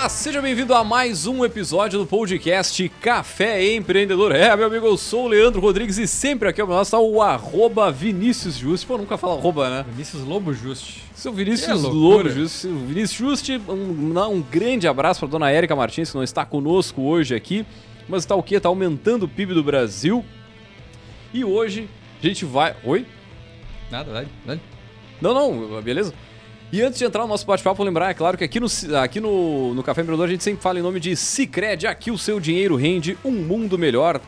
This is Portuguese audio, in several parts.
Olá, seja bem-vindo a mais um episódio do podcast Café Empreendedor. É, meu amigo, eu sou o Leandro Rodrigues e sempre aqui ao meu lado está o arroba Vinícius Just. Pô, nunca fala arroba, né? Vinícius Lobo Just. Seu Vinícius Que Lobo. Just. Vinícius Just, um, um grande abraço para dona Érica Martins, que não está conosco hoje aqui, mas está o quê? Está aumentando o PIB do Brasil. E hoje a gente vai... Oi? Nada, dale, dale. Não, não, beleza? E antes de entrar no nosso bate-papo, lembrar, é claro que aqui, no, aqui no, no Café Empreendedor a gente sempre fala em nome de Cicred, aqui o seu dinheiro rende um mundo melhor.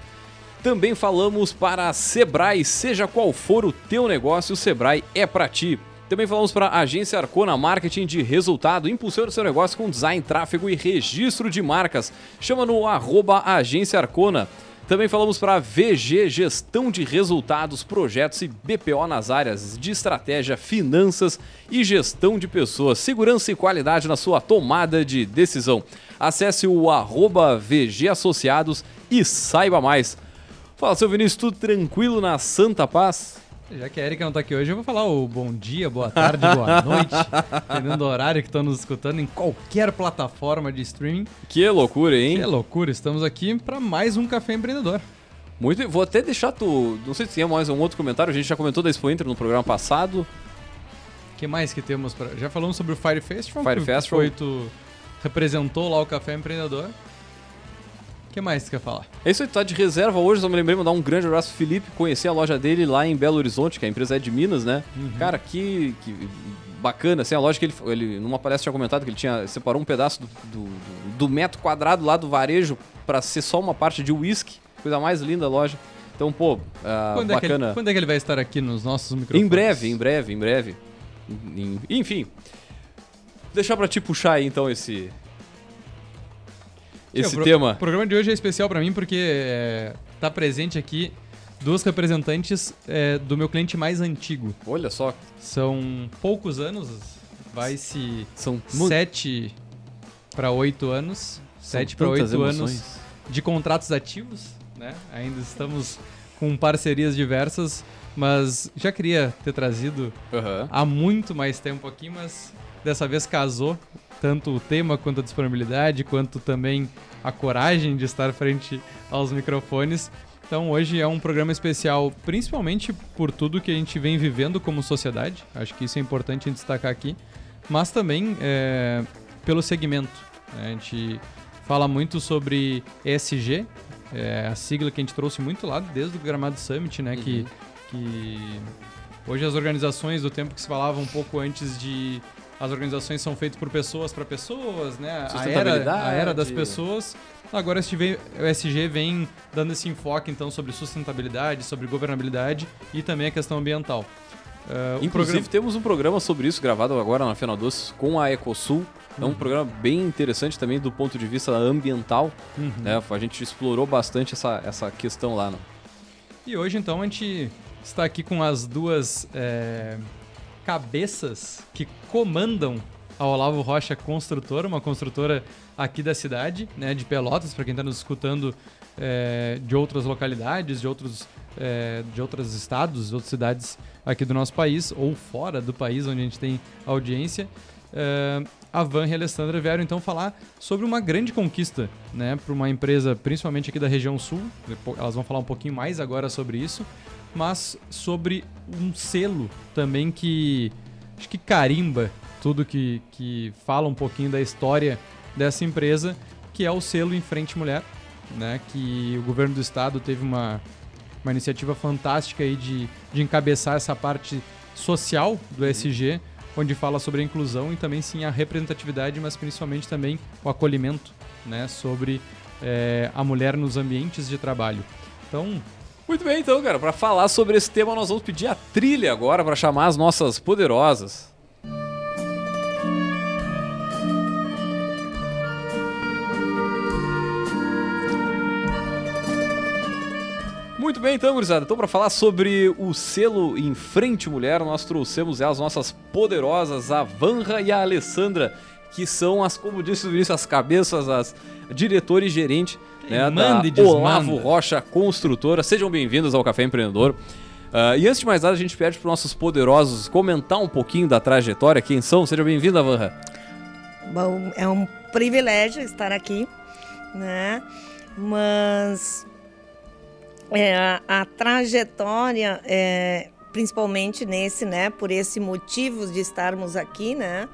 Também falamos para Sebrae, seja qual for o teu negócio, o Sebrae é para ti. Também falamos para a Agência Arcona Marketing de Resultado, impulsiona o seu negócio com design, tráfego e registro de marcas. Chama no arroba Agência Arcona. Também falamos para VG Gestão de Resultados, Projetos e BPO nas áreas de estratégia, finanças e gestão de pessoas, segurança e qualidade na sua tomada de decisão. Acesse o arroba VG Associados e saiba mais. Fala, seu Vinícius, tudo tranquilo na Santa Paz? Já que a Erika não tá aqui hoje, eu vou falar o bom dia, boa tarde, boa noite, dependendo do horário que estão nos escutando em qualquer plataforma de streaming. Que loucura, hein? Que loucura, estamos aqui para mais um Café Empreendedor. Muito, vou até deixar tu. Não sei se tem mais um outro comentário, a gente já comentou da Expo Inter no programa passado. O que mais que temos? Pra... Já falamos sobre o Fire Festival. Fire que Festival. Foi, tu representou lá o Café Empreendedor. O que mais tu quer falar? É isso aí, tá de reserva hoje, só me lembrei de mandar um grande abraço pro Felipe, conhecer a loja dele lá em Belo Horizonte, que a empresa é de Minas, né? Cara, que, que bacana, assim, a loja que ele, ele, numa palestra tinha comentado que ele tinha, separou um pedaço do, do, do- metro quadrado lá do varejo pra ser só uma parte de uísque, coisa mais linda a loja. Então, pô, ah, quando, é bacana. ele, quando é que ele vai estar aqui nos nossos microfones? Em breve, em breve, em breve. Em- Enfim, deixar pra te puxar aí então esse... Esse o tema. O programa de hoje é especial pra mim porque é, tá presente aqui duas representantes é, do meu cliente mais antigo. Olha só, São poucos anos, vai se são sete para oito anos, são sete para oito anos de contratos ativos, né? Ainda estamos com parcerias diversas, mas já queria ter trazido Aham. há muito mais tempo aqui, mas dessa vez casou tanto o tema quanto a disponibilidade, quanto também a coragem de estar frente aos microfones. Então hoje é um programa especial, principalmente por tudo que a gente vem vivendo como sociedade. Acho que isso é importante destacar aqui, mas também é, pelo segmento. A gente fala muito sobre ESG, é a sigla que a gente trouxe muito lá desde o Gramado Summit, né? Que, que hoje as organizações do tempo que se falava um pouco antes de as organizações são feitas por pessoas para pessoas, né? A era, a era das pessoas. Agora o SG vem dando esse enfoque então sobre sustentabilidade, sobre governabilidade e também a questão ambiental. Uh, Inclusive, programa- temos um programa sobre isso gravado agora na Final Doce com a Ecosul. É um programa bem interessante também do ponto de vista ambiental. Uhum. né? A gente explorou bastante essa, essa questão lá. Né? E hoje, então, a gente está aqui com as duas é, cabeças que comandam a Olavo Rocha Construtora, uma construtora aqui da cidade, né, de Pelotas, para quem está nos escutando é, de outras localidades, de outros, é, de outros estados, de outras cidades aqui do nosso país, ou fora do país onde a gente tem audiência. É, a Van e a Alessandra vieram então falar sobre uma grande conquista, né, para uma empresa, principalmente aqui da região sul. Elas vão falar um pouquinho mais agora sobre isso, mas sobre um selo também que acho que carimba tudo que, que fala um pouquinho da história dessa empresa, que é o selo Em Frente Mulher, né, que o governo do estado teve uma, uma iniciativa fantástica aí de, de encabeçar essa parte social do SG, onde fala sobre a inclusão e também sim a representatividade, mas principalmente também o acolhimento, né, sobre eh, a mulher nos ambientes de trabalho. Então, Muito bem, então, cara. Para falar sobre esse tema, nós vamos pedir a trilha agora para chamar as nossas poderosas. Muito bem, então, gurizada. Então, para falar sobre o selo Em Frente Mulher, nós trouxemos as nossas poderosas, a Vanra e a Alessandra, que são as, como disse o Vinícius, as cabeças, as diretor e gerente né, manda e da. Olavo Rocha Construtora. Sejam bem-vindos ao Café Empreendedor. Ah, e antes de mais nada, a gente pede para nossos poderosos comentar um pouquinho da trajetória, quem são. Seja bem-vinda, Vanra. Bom, é um privilégio estar aqui, né? Mas é, a, a trajetória, é, principalmente nesse, né? Por esse motivo de estarmos aqui, né?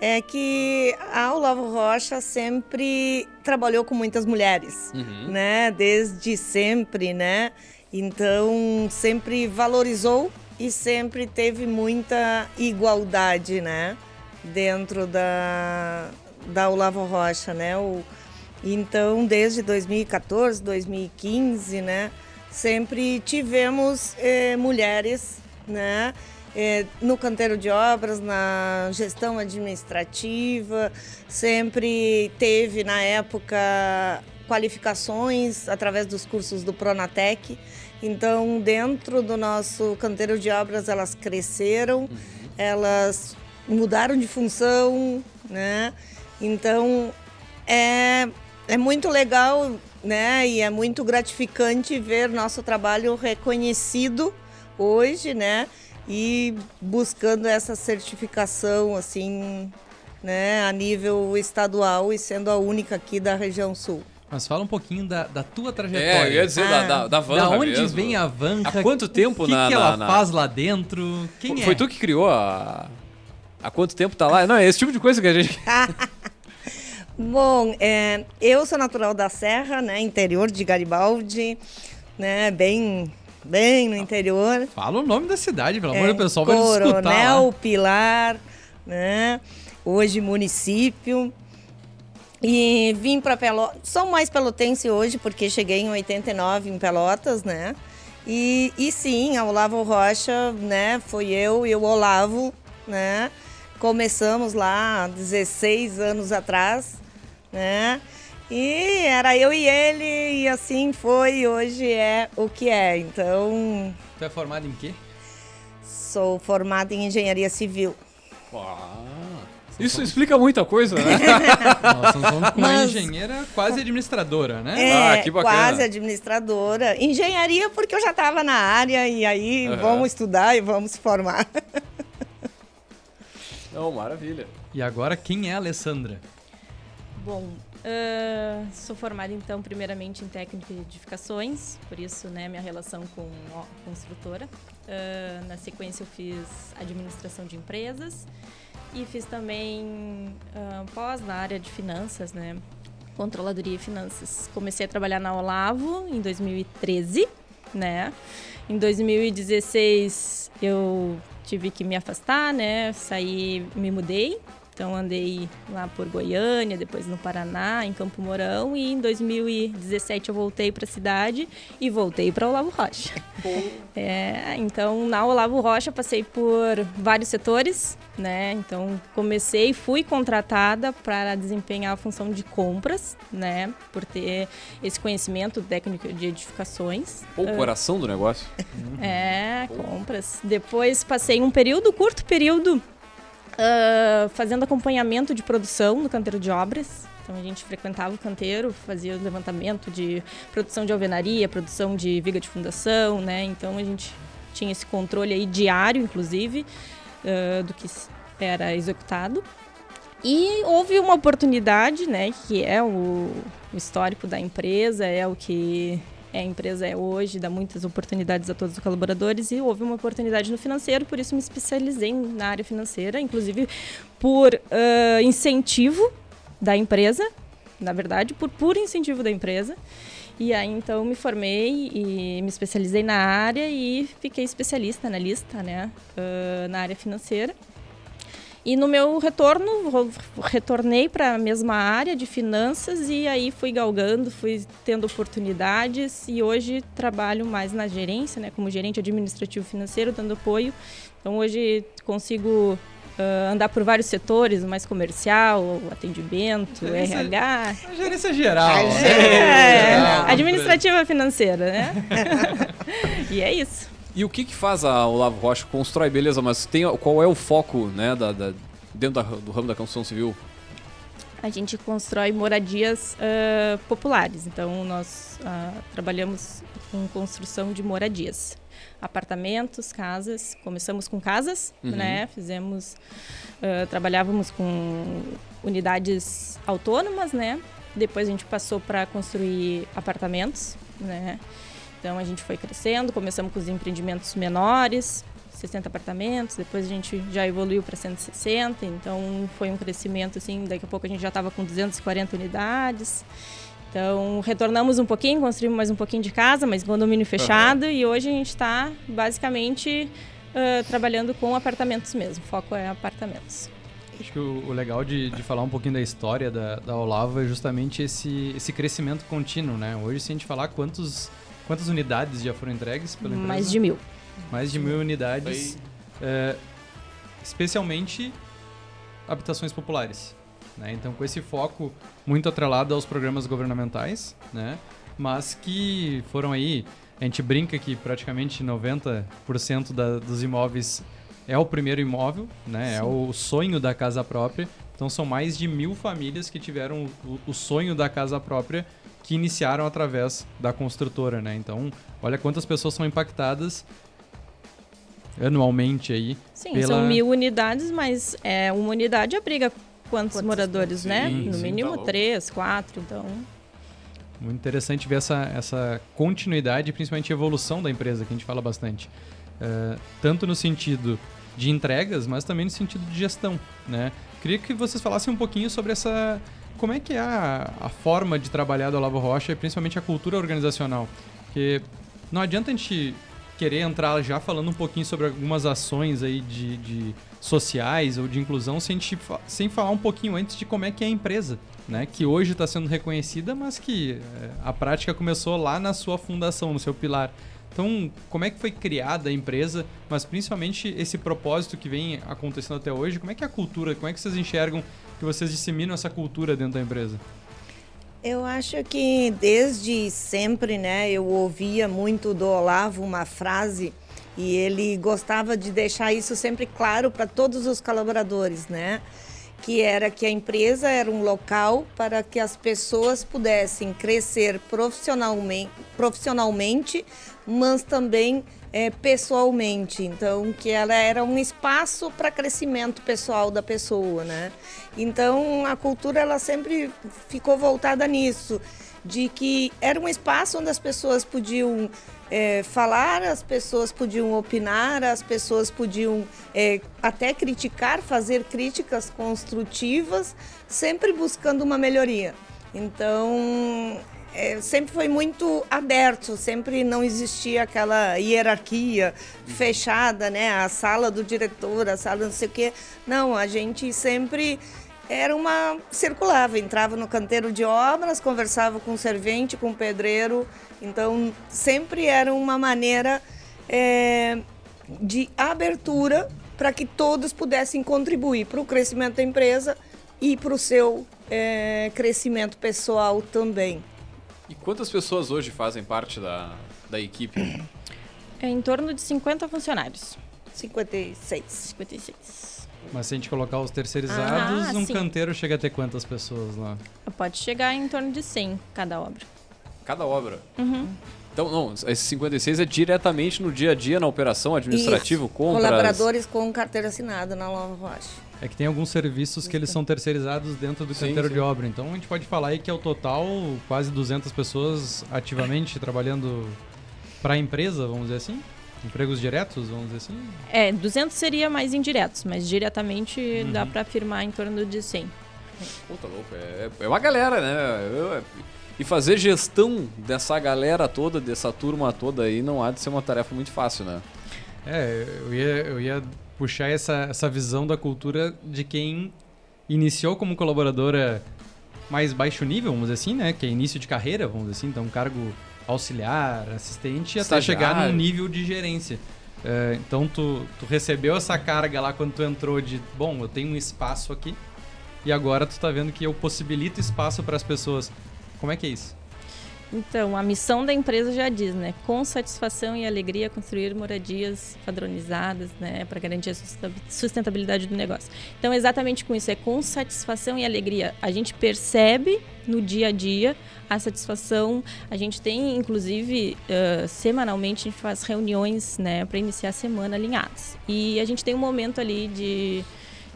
É que a Olavo Rocha sempre trabalhou com muitas mulheres, Uhum. né? Desde sempre, né? Então sempre valorizou e sempre teve muita igualdade, né? Dentro da da Olavo Rocha, né? O, então desde 2014, 2015, né? Sempre tivemos eh, mulheres, né? Eh, no canteiro de obras, na gestão administrativa, sempre teve na época qualificações através dos cursos do Pronatec. Então, dentro do nosso canteiro de obras, elas cresceram, elas mudaram de função, né? Então, é, é muito legal, né? E é muito gratificante ver nosso trabalho reconhecido hoje, né? E buscando essa certificação, assim, né? A nível estadual e sendo a única aqui da região sul. Mas fala um pouquinho da, da tua É, trajetória. eu ia dizer da, Ah. da, da Vanra da onde mesmo. vem a Vanra? Há quanto tempo O que, na- que na- ela na- faz lá dentro? Quem Foi, é? foi tu que criou a... Há quanto tempo tá lá? Não, é esse tipo de coisa que a gente... Bom, é, eu sou natural da Serra, né? Interior de Garibaldi, né? Bem, bem no interior. Fala o nome da cidade, pelo amor É, de Deus, o pessoal vai escutar Coronel. Pilar, né? Hoje município. E vim para Pelotas. Sou mais pelotense hoje porque cheguei em 89 em Pelotas, né? E, e sim, a Olavo Rocha, né? Foi eu e o Olavo, né? Começamos lá há 16 anos atrás, né? E era eu e ele, e assim foi, hoje é o que é. Então, Tu é formado em quê? Sou formada em engenharia civil. Isso explica muita coisa, né? Nós estamos falando com uma Mas- engenheira quase administradora, né? É, Ah, que bacana. quase administradora. Engenharia porque eu já estava na área e aí Aham. vamos estudar e vamos se formar. Não, maravilha. E agora, quem é a Alessandra? Bom, ah, sou formada então primeiramente em técnica de edificações, por isso né, minha relação com a construtora. Ah, na sequência eu fiz administração de empresas e fiz também ah, pós na área de finanças, né? Controladoria e finanças. Comecei a trabalhar na Olavo em 2013, né? Em 2016 eu tive que me afastar, né? Saí, me mudei. Então andei lá por Goiânia, depois no Paraná, em Campo Mourão e em 2017 eu voltei para a cidade e voltei para Olavo Rocha. É, então na Olavo Rocha passei por vários setores, né? Então comecei, fui contratada para desempenhar a função de compras, né? Por ter esse conhecimento técnico de edificações. O coração do negócio. É, compras. Depois passei um período, curto período, ah, fazendo acompanhamento de produção no canteiro de obras. Então a gente frequentava o canteiro, fazia o levantamento de produção de alvenaria, produção de viga de fundação, né? Então a gente tinha esse controle aí diário, inclusive, ah, do que era executado. E houve uma oportunidade, né, que é o histórico da empresa, é o que a empresa é hoje, dá muitas oportunidades a todos os colaboradores e houve uma oportunidade no financeiro, por isso me especializei na área financeira, inclusive por ah, incentivo da empresa, na verdade, por puro incentivo da empresa. E aí então me formei e me especializei na área e fiquei especialista, analista, né, ah, na área financeira. E no meu retorno, retornei para a mesma área de finanças e aí fui galgando, fui tendo oportunidades e hoje trabalho mais na gerência, né, como gerente administrativo financeiro, dando apoio. Então hoje consigo ah, andar por vários setores, mais comercial, atendimento, Gerência- RH. A gerência geral. A né? É, Geral, administrativa financeira, né? e é isso. E o que que faz a Olavo Rocha? Constrói, beleza, mas tem, qual é o foco, né, da, da- dentro da- do ramo da construção civil? A gente constrói moradias ah, populares. Então, nós ah, trabalhamos com construção de moradias. Apartamentos, casas. Começamos com casas, Uhum. né? Fizemos, ah, trabalhávamos com unidades autônomas, né? Depois a gente passou para construir apartamentos, né? Então a gente foi crescendo, começamos com os empreendimentos menores, 60 apartamentos, depois a gente já evoluiu para 160, então foi um crescimento assim, daqui a pouco a gente já estava com 240 unidades. Então retornamos um pouquinho, construímos mais um pouquinho de casa, mas condomínio fechado e hoje a gente está basicamente ah, trabalhando com apartamentos mesmo, o foco é apartamentos. Acho que o, o legal de, de falar um pouquinho da história da, da Olavo é justamente esse, esse crescimento contínuo, né? Hoje, se a gente falar quantos, quantas unidades já foram entregues pela empresa? Mais de mil. Mais de mil unidades, é, especialmente habitações populares. Né? Então, com esse foco muito atrelado aos programas governamentais, né? mas que foram aí, a gente brinca que praticamente 90% da, dos imóveis é o primeiro imóvel, né? é o sonho da casa própria. Então, são mais de mil famílias que tiveram o, o sonho da casa própria que iniciaram através da construtora, né? Então, olha quantas pessoas são impactadas anualmente aí. Sim, pela- são mil unidades, mas é, uma unidade abriga quantos, Quantos moradores, né? Sim, no sim, mínimo tá três, quatro, então... Muito interessante ver essa, essa continuidade e principalmente a evolução da empresa, que a gente fala bastante. Eh, tanto no sentido de entregas, mas também no sentido de gestão, né? Queria que vocês falassem um pouquinho sobre essa... Como é que é a, a forma de trabalhar do Olavo Rocha e principalmente a cultura organizacional? Porque não adianta a gente querer entrar já falando um pouquinho sobre algumas ações aí de, de sociais ou de inclusão sem, sem falar um pouquinho antes de como é que é a empresa, né? Que hoje está sendo reconhecida, mas que é, a prática começou lá na sua fundação, no seu pilar. Então, como é que foi criada a empresa, mas principalmente esse propósito que vem acontecendo até hoje, como é que é a cultura, como é que vocês enxergam que vocês disseminam essa cultura dentro da empresa? Eu acho que desde sempre, né, eu ouvia muito do Olavo uma frase e ele gostava de deixar isso sempre claro para todos os colaboradores, né? Que era que a empresa era um local para que as pessoas pudessem crescer profissionalmente, profissionalmente mas também eh, pessoalmente. Então, que ela era um espaço para crescimento pessoal da pessoa, né? Então, a cultura ela sempre ficou voltada nisso, de que era um espaço onde as pessoas podiam eh, falar, as pessoas podiam opinar, as pessoas podiam eh, até criticar, fazer críticas construtivas, sempre buscando uma melhoria. Então, é, sempre foi muito aberto, sempre não existia aquela hierarquia fechada, né? A sala do diretor, a sala não sei o quê. Não, a gente sempre era uma circulava, entrava no canteiro de obras, conversava com o servente, com o pedreiro. Então, sempre era uma maneira é, de abertura para que todos pudessem contribuir para o crescimento da empresa e para o seu é, crescimento pessoal também. E quantas pessoas hoje fazem parte da, da equipe? É em torno de 50 funcionários. 56. 56. Mas se a gente colocar os terceirizados, Ah, um sim. canteiro chega a ter quantas pessoas lá? Pode chegar em torno de 100 cada obra. Cada obra. Uhum. Então, não, esse 56 é diretamente no dia a dia, na operação administrativo, Isso. compras. Colaboradores com carteira assinada na Nova Rocha. É que tem alguns serviços que eles são terceirizados dentro do Sim, canteiro sim. de obra. Então a gente pode falar aí que ao total quase 200 pessoas ativamente trabalhando para a empresa, vamos dizer assim. Empregos diretos, vamos dizer assim. É, 200 seria mais indiretos, mas diretamente Uhum. dá para afirmar em torno de 100. Puta louco, é, é uma galera, né? Eu- e fazer gestão dessa galera toda, dessa turma toda aí, não há de ser uma tarefa muito fácil, né? É, eu ia, eu ia puxar essa, essa visão da cultura de quem iniciou como colaboradora mais baixo nível, vamos dizer assim, né? Que é início de carreira, vamos dizer assim. Então, um cargo auxiliar, assistente, até Estagiário. chegar num nível de gerência. É, então, tu, tu recebeu essa carga lá quando tu entrou de, bom, eu tenho um espaço aqui e agora tu tá vendo que eu possibilito espaço para as pessoas. Como é que é isso? Então, a missão da empresa já diz, né? Com satisfação e alegria construir moradias padronizadas, né? Para garantir a sustentabilidade do negócio. Então, exatamente com isso, é com satisfação e alegria. A gente percebe no dia a dia a satisfação. A gente tem, inclusive, uh, semanalmente, a gente faz reuniões, né? Para iniciar a semana alinhados. E a gente tem um momento ali de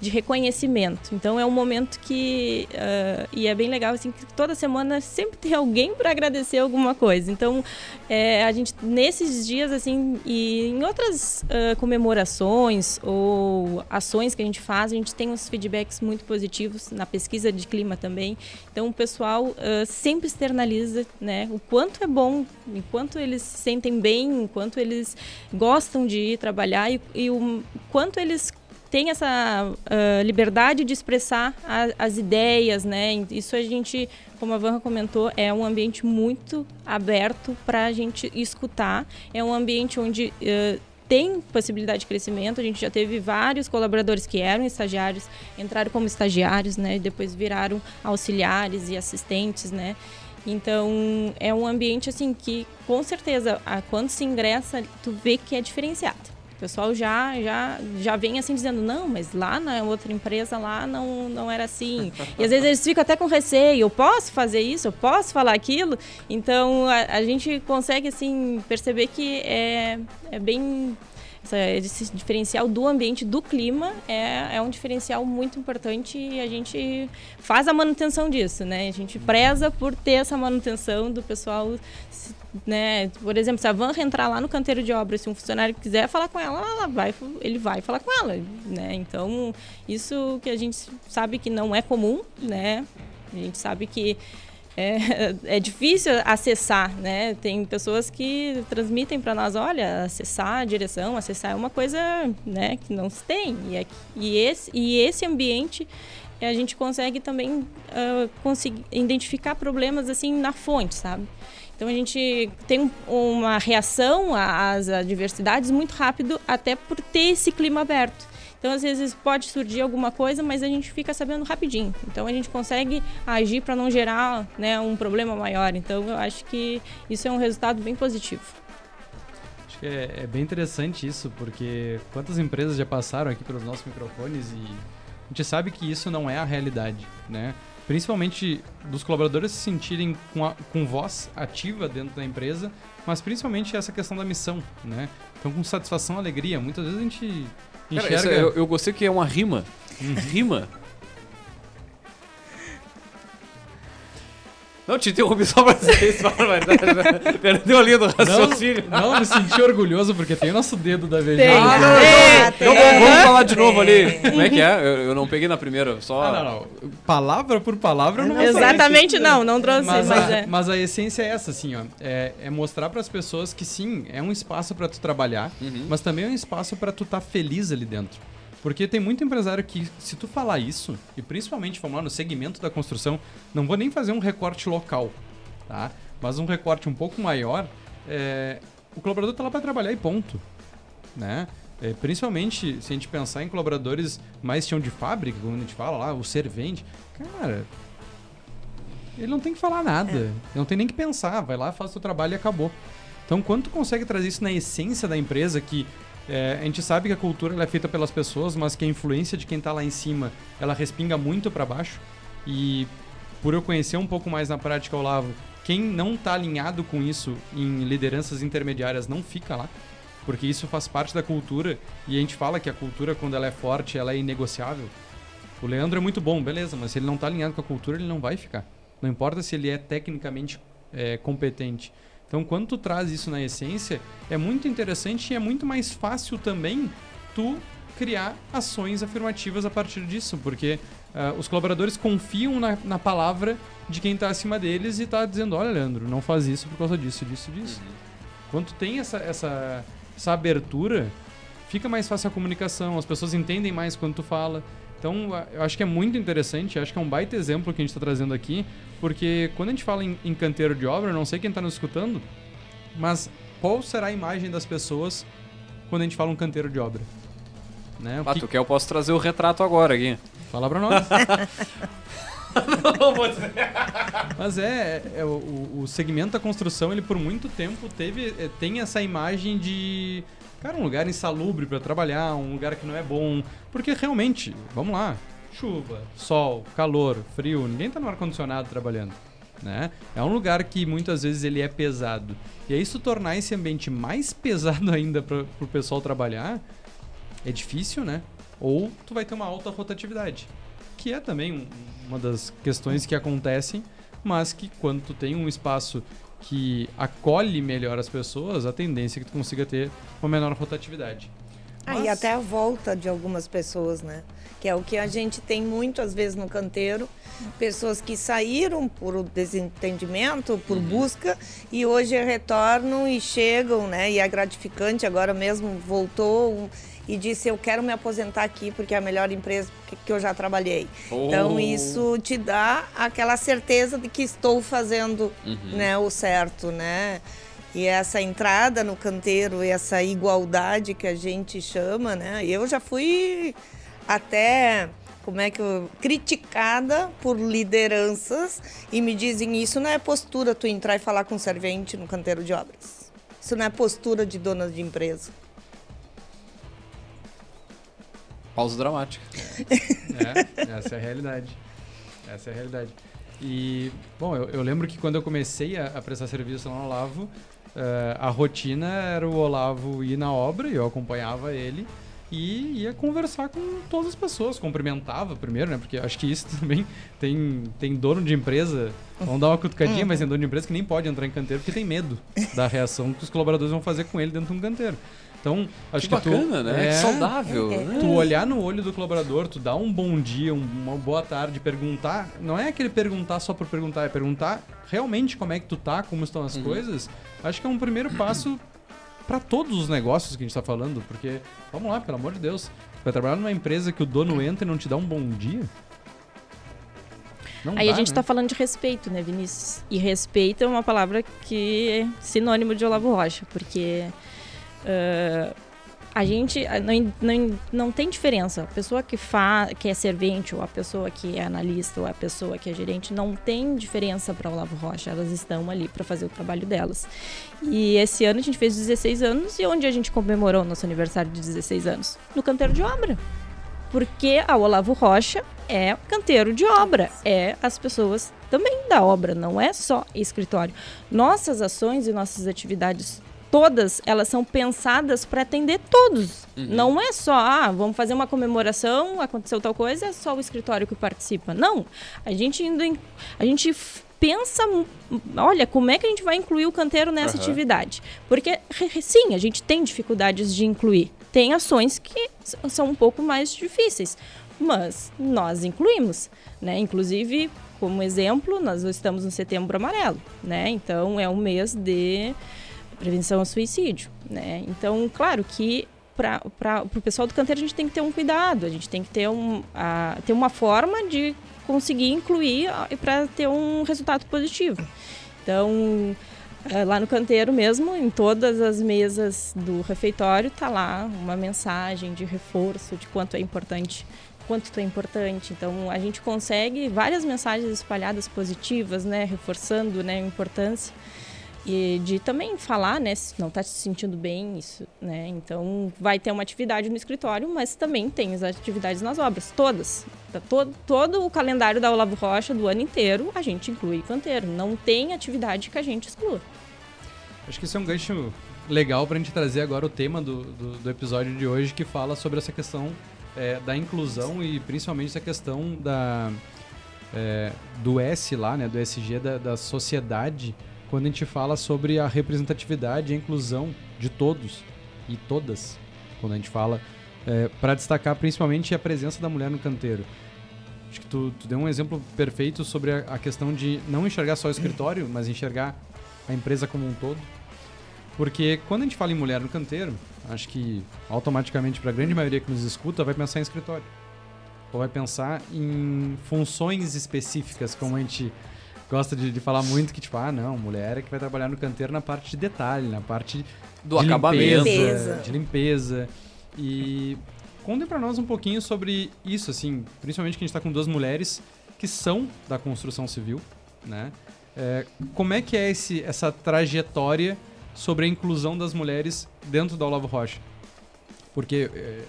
de reconhecimento. Então é um momento que uh, e é bem legal assim que toda semana sempre tem alguém para agradecer alguma coisa. Então é, a gente nesses dias assim e em outras uh, comemorações ou ações que a gente faz a gente tem uns feedbacks muito positivos na pesquisa de clima também. Então o pessoal uh, sempre externaliza, né, o quanto é bom, enquanto eles se sentem bem, enquanto eles gostam de ir trabalhar e, e o quanto eles tem essa uh, liberdade de expressar a, as ideias, né? Isso a gente, como a Vanra comentou, é um ambiente muito aberto para a gente escutar. É um ambiente onde uh, tem possibilidade de crescimento. A gente já teve vários colaboradores que eram estagiários, entraram como estagiários, né? Depois viraram auxiliares e assistentes, né? Então é um ambiente assim que, com certeza, quando se ingressa, tu vê que é diferenciado. O pessoal já, já, já vem assim dizendo, não, mas lá na outra empresa lá não, não era assim. E às vezes eles ficam até com receio, eu posso fazer isso, eu posso falar aquilo. Então a, a gente consegue assim perceber que é, é bem esse diferencial do ambiente, do clima, é, é um diferencial muito importante e a gente faz a manutenção disso, né? A gente preza por ter essa manutenção do pessoal né? Por exemplo, se a Van entrar lá no canteiro de obra, se um funcionário quiser falar com ela, ela vai, ele vai falar com ela, né? Então, isso que a gente sabe que não é comum, né? A gente sabe que é, é difícil acessar, né? Tem pessoas que transmitem para nós, olha, acessar a direção, acessar é uma coisa, né, que não se tem. E, é, e, esse, e esse ambiente a gente consegue também uh, conseguir identificar problemas assim na fonte, sabe? Então a gente tem uma reação às adversidades muito rápido, até por ter esse clima aberto. Então, às vezes pode surgir alguma coisa, mas a gente fica sabendo rapidinho. Então, a gente consegue agir para não gerar né, um problema maior. Então, eu acho que isso é um resultado bem positivo. Acho que é, é bem interessante isso, porque quantas empresas já passaram aqui pelos nossos microfones e a gente sabe que isso não é a realidade, né? Principalmente dos colaboradores se sentirem com, a, com voz ativa dentro da empresa, mas principalmente essa questão da missão, né? Então, com satisfação, alegria. Muitas vezes a gente enxerga... Cara, eu, eu, gostei que é uma rima. Uhum. Rima. Não, te interrompi só pra dizer isso, barbaridade. Perdeu a linha do raciocínio. Não, não, me senti orgulhoso porque tem o nosso dedo da VG. Ah, não, é, então, então, vamos falar de novo ali. Como é que é? Eu, eu, não peguei na primeira, só... Ah, não, não. Palavra por palavra eu não Exatamente não, não trouxe, mas, mas, a, é. mas a essência é essa, assim, ó. É, é mostrar para as pessoas que sim, é um espaço para tu trabalhar, uhum. mas também é um espaço para tu estar tá feliz ali dentro. Porque tem muito empresário que, se tu falar isso, e principalmente, vamos lá, no segmento da construção, não vou nem fazer um recorte local, tá? Mas um recorte um pouco maior, é, o colaborador tá lá para trabalhar e ponto, né? É, principalmente se a gente pensar em colaboradores mais chão de fábrica, como a gente fala lá, o servente, cara, ele não tem que falar nada, é. não tem nem que pensar, vai lá, faz o seu trabalho e acabou. Então, quando tu consegue trazer isso na essência da empresa, que é, a gente sabe que a cultura é feita pelas pessoas, mas que a influência de quem está lá em cima, ela respinga muito para baixo. E por eu conhecer um pouco mais na prática, Olavo, quem não está alinhado com isso em lideranças intermediárias não fica lá, porque isso faz parte da cultura e a gente fala que a cultura quando ela é forte, ela é inegociável. O Leandro é muito bom, beleza, mas se ele não está alinhado com a cultura, ele não vai ficar. Não importa se ele é tecnicamente é, competente. Então, quando tu traz isso na essência, é muito interessante e é muito mais fácil também tu criar ações afirmativas a partir disso, porque uh, os colaboradores confiam na, na palavra de quem está acima deles e está dizendo, olha, Leandro, não faz isso por causa disso, disso, disso. Uhum. Quando tu tem essa, essa, essa abertura, fica mais fácil a comunicação, as pessoas entendem mais quando tu fala. Então, eu acho que é muito interessante, acho que é um baita exemplo que a gente está trazendo aqui, porque quando a gente fala em, em canteiro de obra, não sei quem está nos escutando, mas qual será a imagem das pessoas quando a gente fala um canteiro de obra? Né? Ah, que... tu quer, eu posso trazer o retrato agora aqui. Fala pra nós. não vou dizer. Mas é, é o, o segmento da construção, ele por muito tempo teve, é, tem essa imagem de, cara, um lugar insalubre para trabalhar, um lugar que não é bom, porque realmente, vamos lá, chuva, sol, calor, frio, ninguém tá no ar condicionado trabalhando. Né? É um lugar que muitas vezes ele é pesado. E aí, se tornar esse ambiente mais pesado ainda para o pessoal trabalhar, é difícil, né? Ou tu vai ter uma alta rotatividade, que é também um, uma das questões que acontecem, mas que quando tu tem um espaço que acolhe melhor as pessoas, a tendência é que tu consiga ter uma menor rotatividade. Mas... Ah, e até a volta de algumas pessoas, né? Que é o que a gente tem muito às vezes no canteiro, pessoas que saíram por desentendimento, por uhum. busca e hoje retornam e chegam, né? E é gratificante, agora mesmo voltou e disse eu quero me aposentar aqui porque é a melhor empresa que eu já trabalhei. Oh. Então isso te dá aquela certeza de que estou fazendo, uhum. né, o certo, né? E essa entrada no canteiro, essa igualdade que a gente chama, né? Eu já fui até como é que eu, criticada por lideranças e me dizem isso não é postura tu entrar e falar com um servente no canteiro de obras. Isso não é postura de dona de empresa. Pausa dramática. É, essa é a realidade. Essa é a realidade. E, bom, eu, eu lembro que quando eu comecei a, a prestar serviço lá no Olavo, uh, a rotina era o Olavo ir na obra e eu acompanhava ele e ia conversar com todas as pessoas, cumprimentava primeiro, né? Porque acho que isso também tem, tem dono de empresa, vamos dar uma cutucadinha, mas tem dono de empresa que nem pode entrar em canteiro porque tem medo da reação que os colaboradores vão fazer com ele dentro de um canteiro. Então, acho que, que bacana, tu, né? É, que saudável. É, né? Tu olhar no olho do colaborador, tu dar um bom dia, uma boa tarde, perguntar. Não é aquele perguntar só por perguntar, é perguntar realmente como é que tu tá, como estão as uhum. coisas. Acho que é um primeiro passo para todos os negócios que a gente está falando, porque, vamos lá, pelo amor de Deus, vai trabalhar numa empresa que o dono entra e não te dá um bom dia? Não Aí dá, a gente está né? falando de respeito, né, Vinícius? E respeito é uma palavra que é sinônimo de Olavo Rocha, porque uh, a gente não, não, não tem diferença. A pessoa que, fa, que é servente, ou a pessoa que é analista, ou a pessoa que é gerente, não tem diferença para o Olavo Rocha. Elas estão ali para fazer o trabalho delas. E esse ano a gente fez 16 anos, e onde a gente comemorou o nosso aniversário de 16 anos? No canteiro de obra. Porque a Olavo Rocha é canteiro de obra, é as pessoas também da obra, não é só escritório. Nossas ações e nossas atividades todas elas são pensadas para atender todos. Uhum. Não é só, ah, vamos fazer uma comemoração, aconteceu tal coisa, é só o escritório que participa. Não. A gente indo em, a gente pensa, olha, como é que a gente vai incluir o canteiro nessa uhum. atividade? Porque sim, a gente tem dificuldades de incluir. Tem ações que são um pouco mais difíceis, mas nós incluímos, né? Inclusive, como exemplo, nós estamos no Setembro Amarelo, né? Então é um mês de prevenção ao suicídio, né? Então, claro que para o pessoal do canteiro a gente tem que ter um cuidado, a gente tem que ter, um, a, ter uma forma de conseguir incluir para ter um resultado positivo. Então, é, lá no canteiro mesmo, em todas as mesas do refeitório, tá lá uma mensagem de reforço de quanto é importante, quanto tu é importante. Então, a gente consegue várias mensagens espalhadas positivas, né, reforçando, né, a importância e de também falar, né, se não está se sentindo bem, isso, né? Então, vai ter uma atividade no escritório, mas também tem as atividades nas obras, todas. Tá todo, todo o calendário da Olavo Rocha do ano inteiro, a gente inclui canteiro. Não tem atividade que a gente exclua. Acho que isso é um gancho legal para a gente trazer agora o tema do, do, do, episódio de hoje, que fala sobre essa questão é, da inclusão e principalmente essa questão da, é, do S lá, né, do SG da, da sociedade quando a gente fala sobre a representatividade e a inclusão de todos e todas, quando a gente fala, é, para destacar principalmente a presença da mulher no canteiro. Acho que tu, tu deu um exemplo perfeito sobre a, a, questão de não enxergar só o escritório, mas enxergar a empresa como um todo. Porque quando a gente fala em mulher no canteiro, acho que automaticamente para a grande maioria que nos escuta vai pensar em escritório. Ou vai pensar em funções específicas, como a gente gosta de, de, falar muito que, tipo, ah, não, mulher é que vai trabalhar no canteiro na parte de detalhe, na parte do de acabamento, limpeza, de limpeza. E contem para nós um pouquinho sobre isso, assim, principalmente que a gente está com duas mulheres que são da construção civil, né? É, como é que é esse, essa trajetória sobre a inclusão das mulheres dentro da Olavo Rocha? Porque é,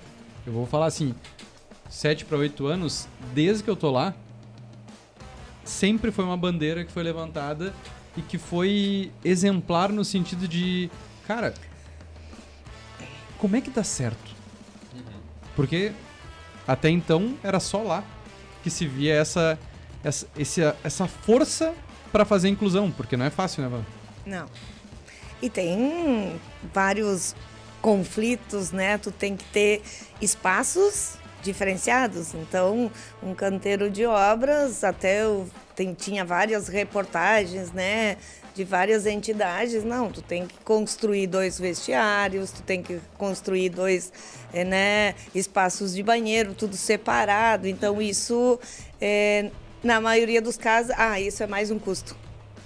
eu vou falar assim, 7 para 8 anos, desde que eu tô lá, sempre foi uma bandeira que foi levantada e que foi exemplar no sentido de, cara, como é que dá certo? Porque até então era só lá que se via essa essa, essa força para fazer inclusão, porque não é fácil, né, Van? Não. E tem vários conflitos, né? Tu tem que ter espaços diferenciados. Então, um canteiro de obras, até eu tem, tinha várias reportagens, né? De várias entidades. Não, tu tem que construir dois vestiários, tu tem que construir dois é, né, espaços de banheiro, tudo separado. Então, isso, é, na maioria dos casos, ah, isso é mais um custo.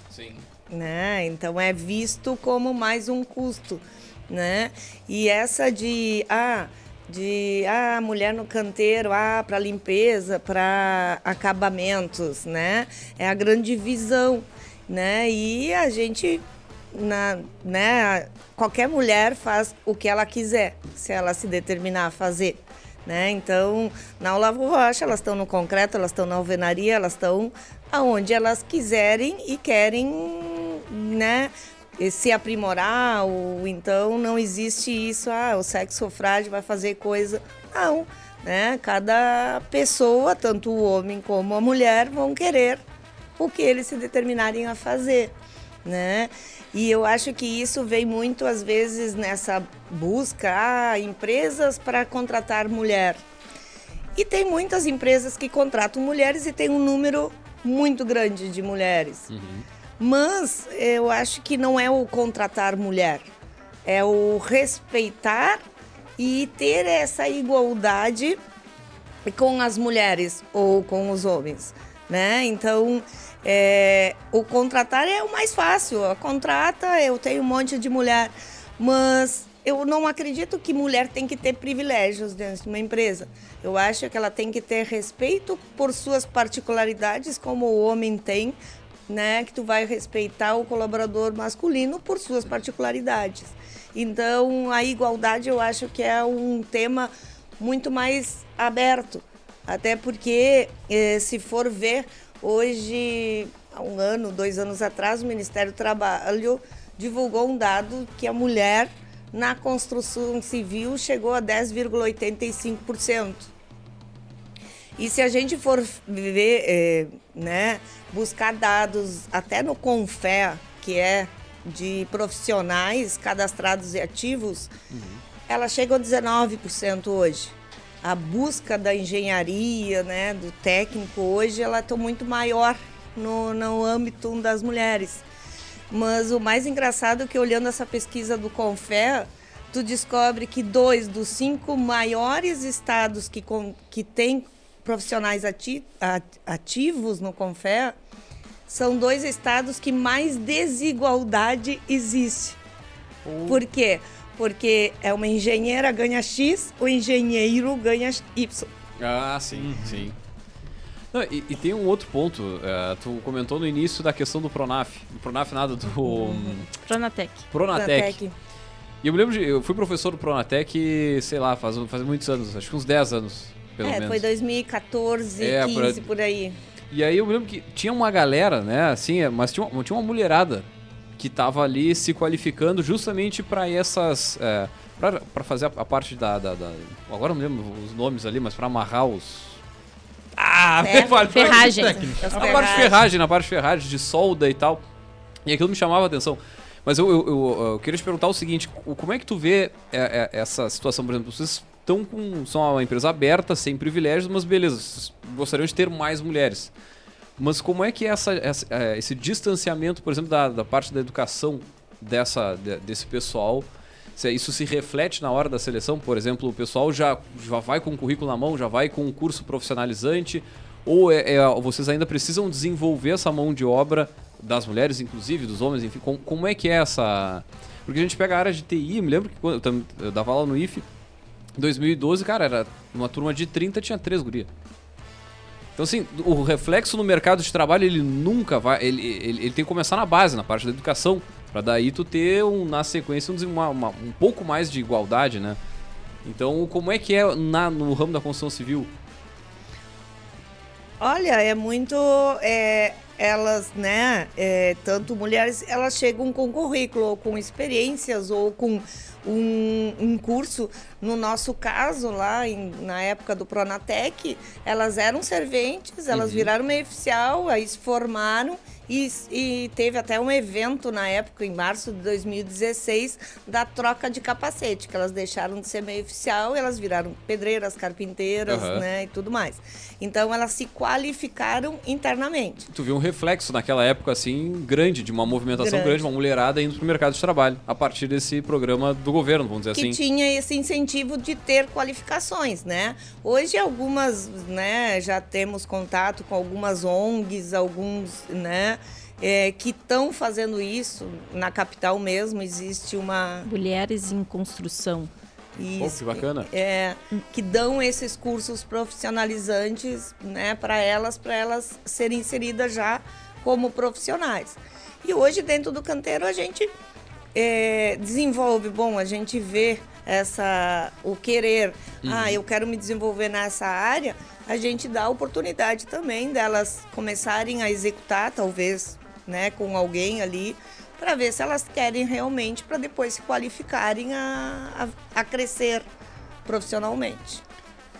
Sim. Né? Então, é visto como mais um custo. Né? E essa de, ah, de ah, mulher no canteiro, ah, para limpeza, para acabamentos, né? É a grande visão, né? E a gente na, né, qualquer mulher faz o que ela quiser, se ela se determinar a fazer. Né? Então, na Olavo Rocha, elas estão no concreto, elas estão na alvenaria, elas estão aonde elas quiserem e querem né, se aprimorar, ou então não existe isso, ah, o sexo frágil vai fazer coisa. Não, né? Cada pessoa, tanto o homem como a mulher, vão querer o que eles se determinarem a fazer, né? E eu acho que isso vem muito, às vezes, nessa busca, ah, empresas para contratar mulher. E tem muitas empresas que contratam mulheres e tem um número muito grande de mulheres. Uhum. Mas eu acho que não é o contratar mulher, é o respeitar e ter essa igualdade com as mulheres ou com os homens, né? Então, é, o contratar é o mais fácil. A contrata, eu tenho um monte de mulher, mas eu não acredito que mulher tem que ter privilégios dentro de uma empresa. Eu acho que ela tem que ter respeito por suas particularidades, como o homem tem, né, que tu vai respeitar o colaborador masculino por suas particularidades. Então, a igualdade eu acho que é um tema muito mais aberto, até porque eh, se for ver hoje, há um ano, dois anos atrás, o Ministério do Trabalho divulgou um dado que a mulher na construção civil chegou a 10,85%. E se a gente for ver, é, né, buscar dados até no Confé, que é de profissionais cadastrados e ativos, uhum. ela chega a 19% hoje. A busca da engenharia, né, do técnico hoje, ela está muito maior no, no âmbito das mulheres. Mas o mais engraçado é que olhando essa pesquisa do Confé, tu descobre que dois dos cinco maiores estados que, que têm profissionais ati ativos no Confé, são dois estados que mais desigualdade existe. Oh. Por quê? Porque é uma engenheira ganha X, o engenheiro ganha Y. Ah, sim, uhum. sim. Não, e, e, tem um outro ponto. Uh, tu comentou no início da questão do Pronaf. Do Pronaf nada, do. Uhum. Pronatec. Pronatec. Pronatec. E eu me lembro de. Eu fui professor do Pronatec, sei lá, faz, faz muitos anos, acho que uns 10 anos pelo é, menos. foi 2014, é, 15, por... por aí. E aí eu me lembro que tinha uma galera, né, assim, é, mas tinha uma, tinha uma mulherada que tava ali se qualificando justamente para essas. É, para fazer a, a parte da, da, da, Agora não lembro os nomes ali, mas para amarrar os. Ah, Ferro, ferragem. A parte de ferragem, na parte de ferragem, de solda e tal. E aquilo me chamava a atenção. Mas eu, eu, eu, eu, queria te perguntar o seguinte: como é que tu vê é, é, essa situação, por exemplo, vocês estão com. são uma empresa aberta, sem privilégios, mas beleza, gostariam de ter mais mulheres. Mas como é que é essa, essa é, esse distanciamento, por exemplo, da, da parte da educação dessa, de, desse pessoal? Se isso se reflete na hora da seleção? Por exemplo, o pessoal já, já vai com o currículo na mão, já vai com um curso profissionalizante? Ou é, é, vocês ainda precisam desenvolver essa mão de obra das mulheres, inclusive, dos homens, enfim? Com, como é que é essa. Porque a gente pega a área de TI, me lembro que quando eu, eu dava aula no IFE, 2012, cara, era uma turma de 30, tinha três guria. Então, assim, o reflexo no mercado de trabalho, ele nunca vai. Ele, ele, ele tem que começar na base, na parte da educação. Pra daí tu ter, um, na sequência, um, uma, uma, um pouco mais de igualdade, né? Então, como é que é na, no ramo da construção civil? Olha, é muito. É, elas, né, é, tanto mulheres, elas chegam com currículo, ou com experiências, ou com um, um curso. No nosso caso, lá em, na época do Pronatec, elas eram serventes, elas uhum. viraram meio oficial, aí se formaram e, e, teve até um evento na época, em março de 2016, da troca de capacete, que elas deixaram de ser meio oficial e elas viraram pedreiras, carpinteiras, uhum. né, e tudo mais. Então elas se qualificaram internamente. Tu viu um reflexo naquela época assim grande de uma movimentação grande, grande uma mulherada indo para o mercado de trabalho a partir desse programa do governo, vamos dizer que assim. Que tinha esse incentivo de ter qualificações, né? Hoje algumas, né, já temos contato com algumas ONGs, alguns, né, é, que estão fazendo isso. Na capital mesmo existe uma. Mulheres em construção. Isso, que bacana. É, que dão esses cursos profissionalizantes né, para elas, para elas serem inseridas já como profissionais. E hoje, dentro do canteiro, a gente é, desenvolve, bom, a gente vê essa o querer, uhum. ah, eu quero me desenvolver nessa área, a gente dá a oportunidade também delas começarem a executar, talvez né, com alguém ali, para ver se elas querem realmente, para depois se qualificarem a, a, a crescer profissionalmente.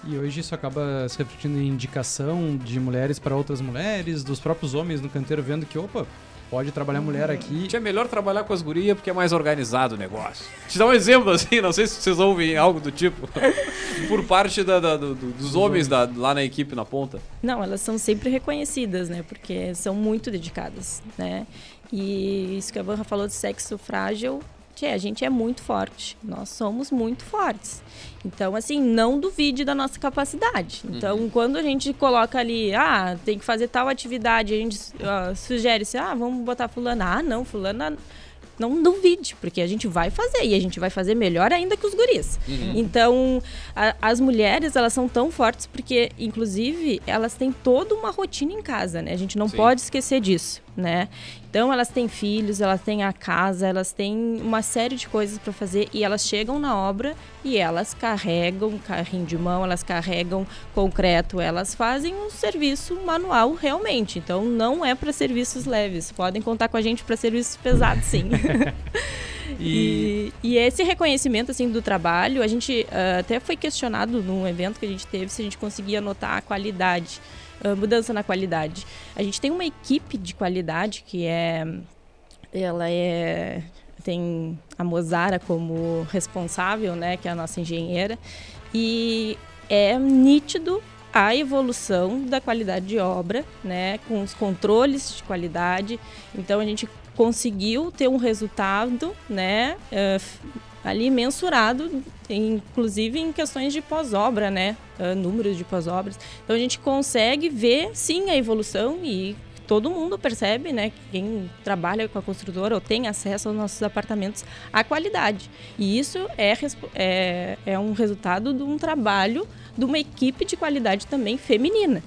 E hoje isso acaba se refletindo em indicação de mulheres para outras mulheres, dos próprios homens no canteiro vendo que, opa, pode trabalhar mulher aqui. É melhor trabalhar com as gurias porque é mais organizado o negócio. Te dar um exemplo assim, não sei se vocês ouvem algo do tipo, por parte da, da, do, dos homens da, lá na equipe na ponta. Não, elas são sempre reconhecidas, né? Porque são muito dedicadas, né? E isso que a Vanra falou de sexo frágil, a gente é muito forte. Nós somos muito fortes. Então, assim, não duvide da nossa capacidade. Então, uhum. quando a gente coloca ali, ah, tem que fazer tal atividade, a gente uh, sugere se, ah, vamos botar fulana. Ah, não, fulana não duvide, porque a gente vai fazer e a gente vai fazer melhor ainda que os guris. Uhum. Então, a, as mulheres, elas são tão fortes porque, inclusive, elas têm toda uma rotina em casa, né? A gente não Sim. pode esquecer disso, né? Então elas têm filhos, elas têm a casa, elas têm uma série de coisas para fazer e elas chegam na obra e elas carregam carrinho de mão, elas carregam concreto, elas fazem um serviço manual realmente. Então não é para serviços leves. Podem contar com a gente para serviços pesados, sim. E... e... e, esse reconhecimento assim do trabalho, a gente uh, até foi questionado num evento que a gente teve se a gente conseguia notar a qualidade mudança na qualidade. A gente tem uma equipe de qualidade que é. Ela é. Tem a Mozara como responsável, né, que é a nossa engenheira, e é nítido a evolução da qualidade de obra, né, com os controles de qualidade. Então a gente conseguiu ter um resultado, né, uh, ali mensurado, inclusive em questões de pós-obra, né? Uh, números de pós-obras. Então a gente consegue ver sim a evolução e todo mundo percebe, né? Quem trabalha com a construtora ou tem acesso aos nossos apartamentos, a qualidade. E isso é, é, é um resultado de um trabalho de uma equipe de qualidade também feminina.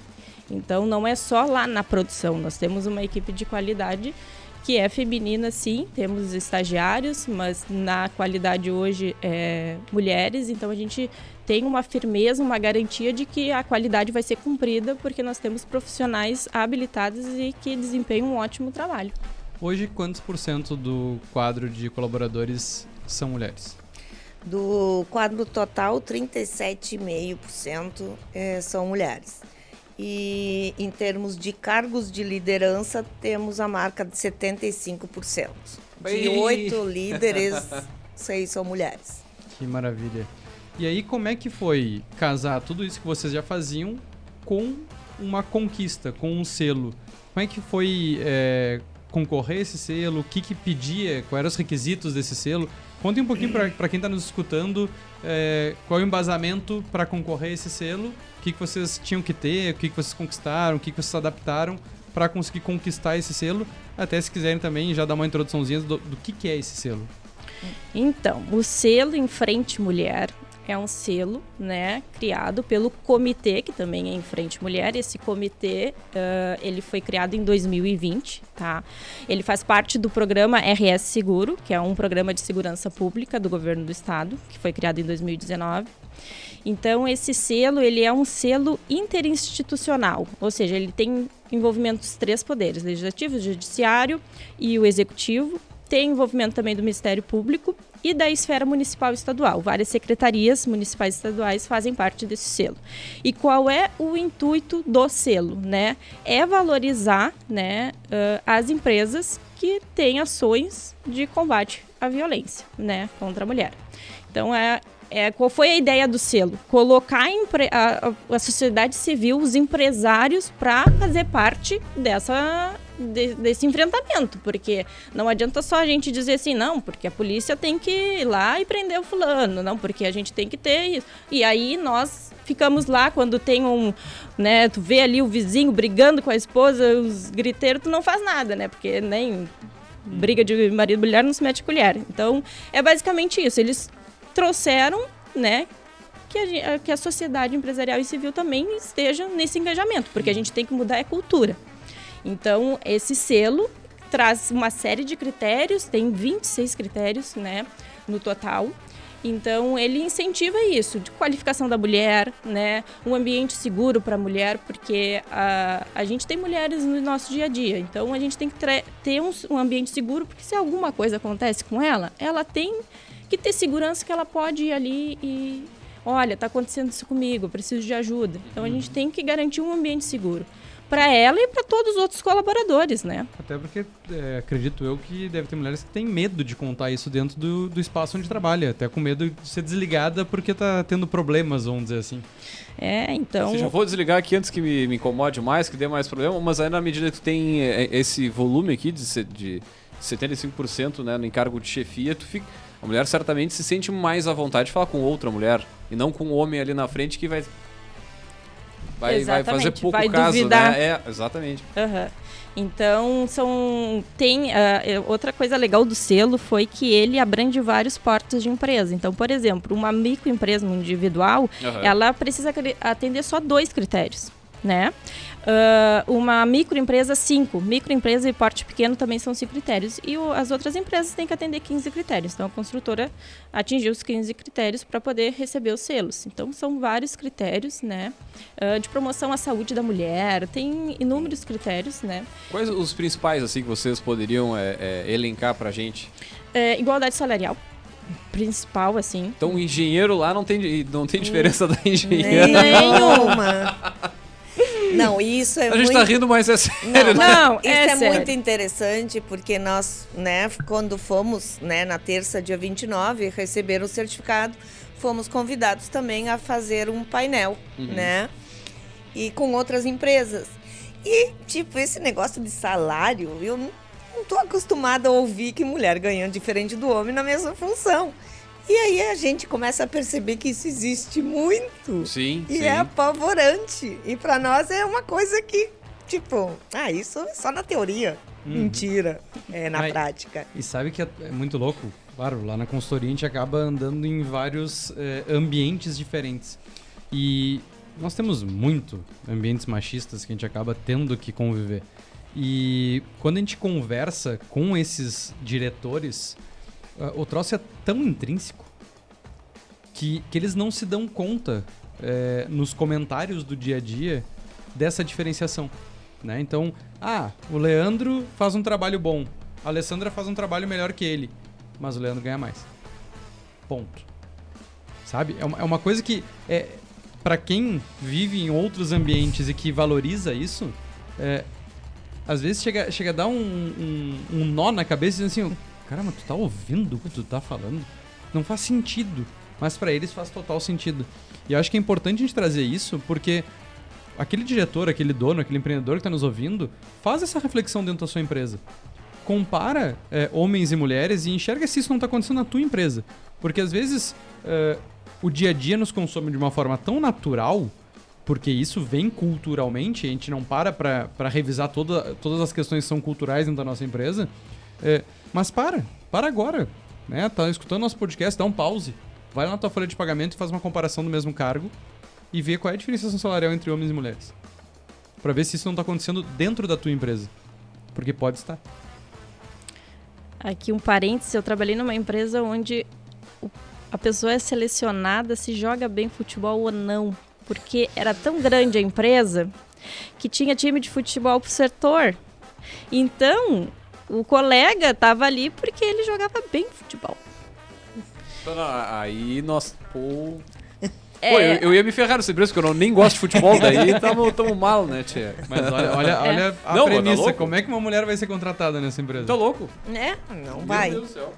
Então não é só lá na produção, nós temos uma equipe de qualidade que é feminina, sim, temos estagiários, mas na qualidade hoje é mulheres, então a gente tem uma firmeza, uma garantia de que a qualidade vai ser cumprida, porque nós temos profissionais habilitados e que desempenham um ótimo trabalho. Hoje, quantos por cento do quadro de colaboradores são mulheres? Do quadro total, 37,5% é, são mulheres. E em termos de cargos de liderança, temos a marca de 75%. De oito líderes, seis são mulheres. Que maravilha. E aí, como é que foi casar tudo isso que vocês já faziam com uma conquista, com um selo? Como é que foi é, concorrer a esse selo? O que, que pedia? Quais eram os requisitos desse selo? Conte um pouquinho para quem está nos escutando é, qual é o embasamento para concorrer a esse selo, o que, que vocês tinham que ter, o que, que vocês conquistaram, o que, que vocês adaptaram para conseguir conquistar esse selo. Até se quiserem também já dar uma introduçãozinha do, do que, que é esse selo. Então, o selo em frente mulher é um selo, né, criado pelo comitê, que também é em Frente Mulher. Esse comitê, uh, ele foi criado em 2020, tá? Ele faz parte do programa RS Seguro, que é um programa de segurança pública do governo do estado, que foi criado em 2019. Então, esse selo, ele é um selo interinstitucional, ou seja, ele tem envolvimento dos três poderes, legislativo, judiciário e o executivo, tem envolvimento também do Ministério Público e da esfera municipal e estadual. Várias secretarias municipais e estaduais fazem parte desse selo. E qual é o intuito do selo? Né? É valorizar né, uh, as empresas que têm ações de combate à violência né, contra a mulher. Então, é, é, qual foi a ideia do selo? Colocar a, a, a sociedade civil, os empresários, para fazer parte dessa, de, desse enfrentamento, porque não adianta só a gente dizer assim, não, porque a polícia tem que ir lá e prender o fulano, não, porque a gente tem que ter isso. E aí nós ficamos lá quando tem um, né, tu vê ali o vizinho brigando com a esposa, os griteiros, tu não faz nada, né? Porque nem briga de marido e mulher não se mete colher. Então, é basicamente isso. Eles trouxeram, né, que a, que a sociedade empresarial e civil também esteja nesse engajamento, porque a gente tem que mudar a cultura. Então, esse selo traz uma série de critérios, tem 26 critérios, né, no total. Então, ele incentiva isso, de qualificação da mulher, né? Um ambiente seguro para a mulher, porque a, a gente tem mulheres no nosso dia a dia. Então, a gente tem que ter um, um ambiente seguro, porque se alguma coisa acontece com ela, ela tem que ter segurança que ela pode ir ali e olha, está acontecendo isso comigo, preciso de ajuda. Então a gente tem que garantir um ambiente seguro para ela e para todos os outros colaboradores, né? Até porque é, acredito eu que deve ter mulheres que têm medo de contar isso dentro do, do espaço onde trabalha, até com medo de ser desligada porque está tendo problemas, vamos dizer assim. É, então. Você já vou desligar aqui antes que me, me incomode mais, que dê mais problema, mas aí na medida que tu tem é, esse volume aqui de, de 75% né, no encargo de chefia, tu fica a mulher certamente se sente mais à vontade de falar com outra mulher e não com o um homem ali na frente que vai vai, vai fazer pouco vai caso, duvidar. né? É, exatamente. Uhum. Então, são tem uh, outra coisa legal do selo foi que ele abrange vários portos de empresa. Então, por exemplo, uma microempresa individual, uhum. ela precisa atender só dois critérios, né? Uh, uma microempresa, 5. Microempresa e porte pequeno também são 5 critérios. E o, as outras empresas têm que atender 15 critérios. Então, a construtora atingiu os 15 critérios para poder receber os selos. Então, são vários critérios, né? Uh, de promoção à saúde da mulher, tem inúmeros critérios, né? Quais os principais, assim, que vocês poderiam é, é, elencar para a gente? É, igualdade salarial principal, assim. Então o engenheiro lá não tem, não tem diferença da engenheira. Nenhuma. Não, isso é A gente muito... tá rindo, mas é sério. Não, né? não isso é, é muito interessante porque nós, né, quando fomos, né, na terça, dia 29, receber o certificado, fomos convidados também a fazer um painel, uhum. né? E com outras empresas. E, tipo, esse negócio de salário, eu não, não tô acostumada a ouvir que mulher ganha diferente do homem na mesma função. E aí a gente começa a perceber que isso existe muito. Sim. E sim. é apavorante. E para nós é uma coisa que, tipo, ah, isso é só na teoria. Uhum. Mentira. É na Mas, prática. E sabe que é, é muito louco? Claro, lá na consultoria a gente acaba andando em vários é, ambientes diferentes. E nós temos muito ambientes machistas que a gente acaba tendo que conviver. E quando a gente conversa com esses diretores, o troço é tão intrínseco que, que eles não se dão conta é, nos comentários do dia a dia dessa diferenciação. Né? Então, ah, o Leandro faz um trabalho bom, a Alessandra faz um trabalho melhor que ele, mas o Leandro ganha mais. Ponto. Sabe? É uma, é uma coisa que, é, para quem vive em outros ambientes e que valoriza isso, é, às vezes chega, chega a dar um, um, um nó na cabeça dizendo assim: Caramba, tu tá ouvindo o que tu tá falando? Não faz sentido. Mas para eles faz total sentido. E eu acho que é importante a gente trazer isso porque aquele diretor, aquele dono, aquele empreendedor que está nos ouvindo, faz essa reflexão dentro da sua empresa. Compara é, homens e mulheres e enxerga se isso não está acontecendo na tua empresa. Porque às vezes é, o dia a dia nos consome de uma forma tão natural, porque isso vem culturalmente, a gente não para para revisar toda, todas as questões que são culturais dentro da nossa empresa. É, mas para, para agora. Né? Tá escutando nosso podcast, dá um pause. Vai lá na tua folha de pagamento e faz uma comparação do mesmo cargo e vê qual é a diferenciação salarial entre homens e mulheres. Pra ver se isso não tá acontecendo dentro da tua empresa. Porque pode estar. Aqui um parênteses, eu trabalhei numa empresa onde a pessoa é selecionada se joga bem futebol ou não. Porque era tão grande a empresa que tinha time de futebol pro setor. Então, o colega tava ali porque ele jogava bem futebol. Então, não, Aí nós. Pô. É. Pô, eu, eu ia me ferrar nessa empresa, porque eu não, nem gosto de futebol, daí tamo, tamo mal, né, tia? Mas olha, olha, olha a Não, mas tá premissa. louco? como é que uma mulher vai ser contratada nessa empresa? Tá louco? Né? Não vai. Meu Deus do céu.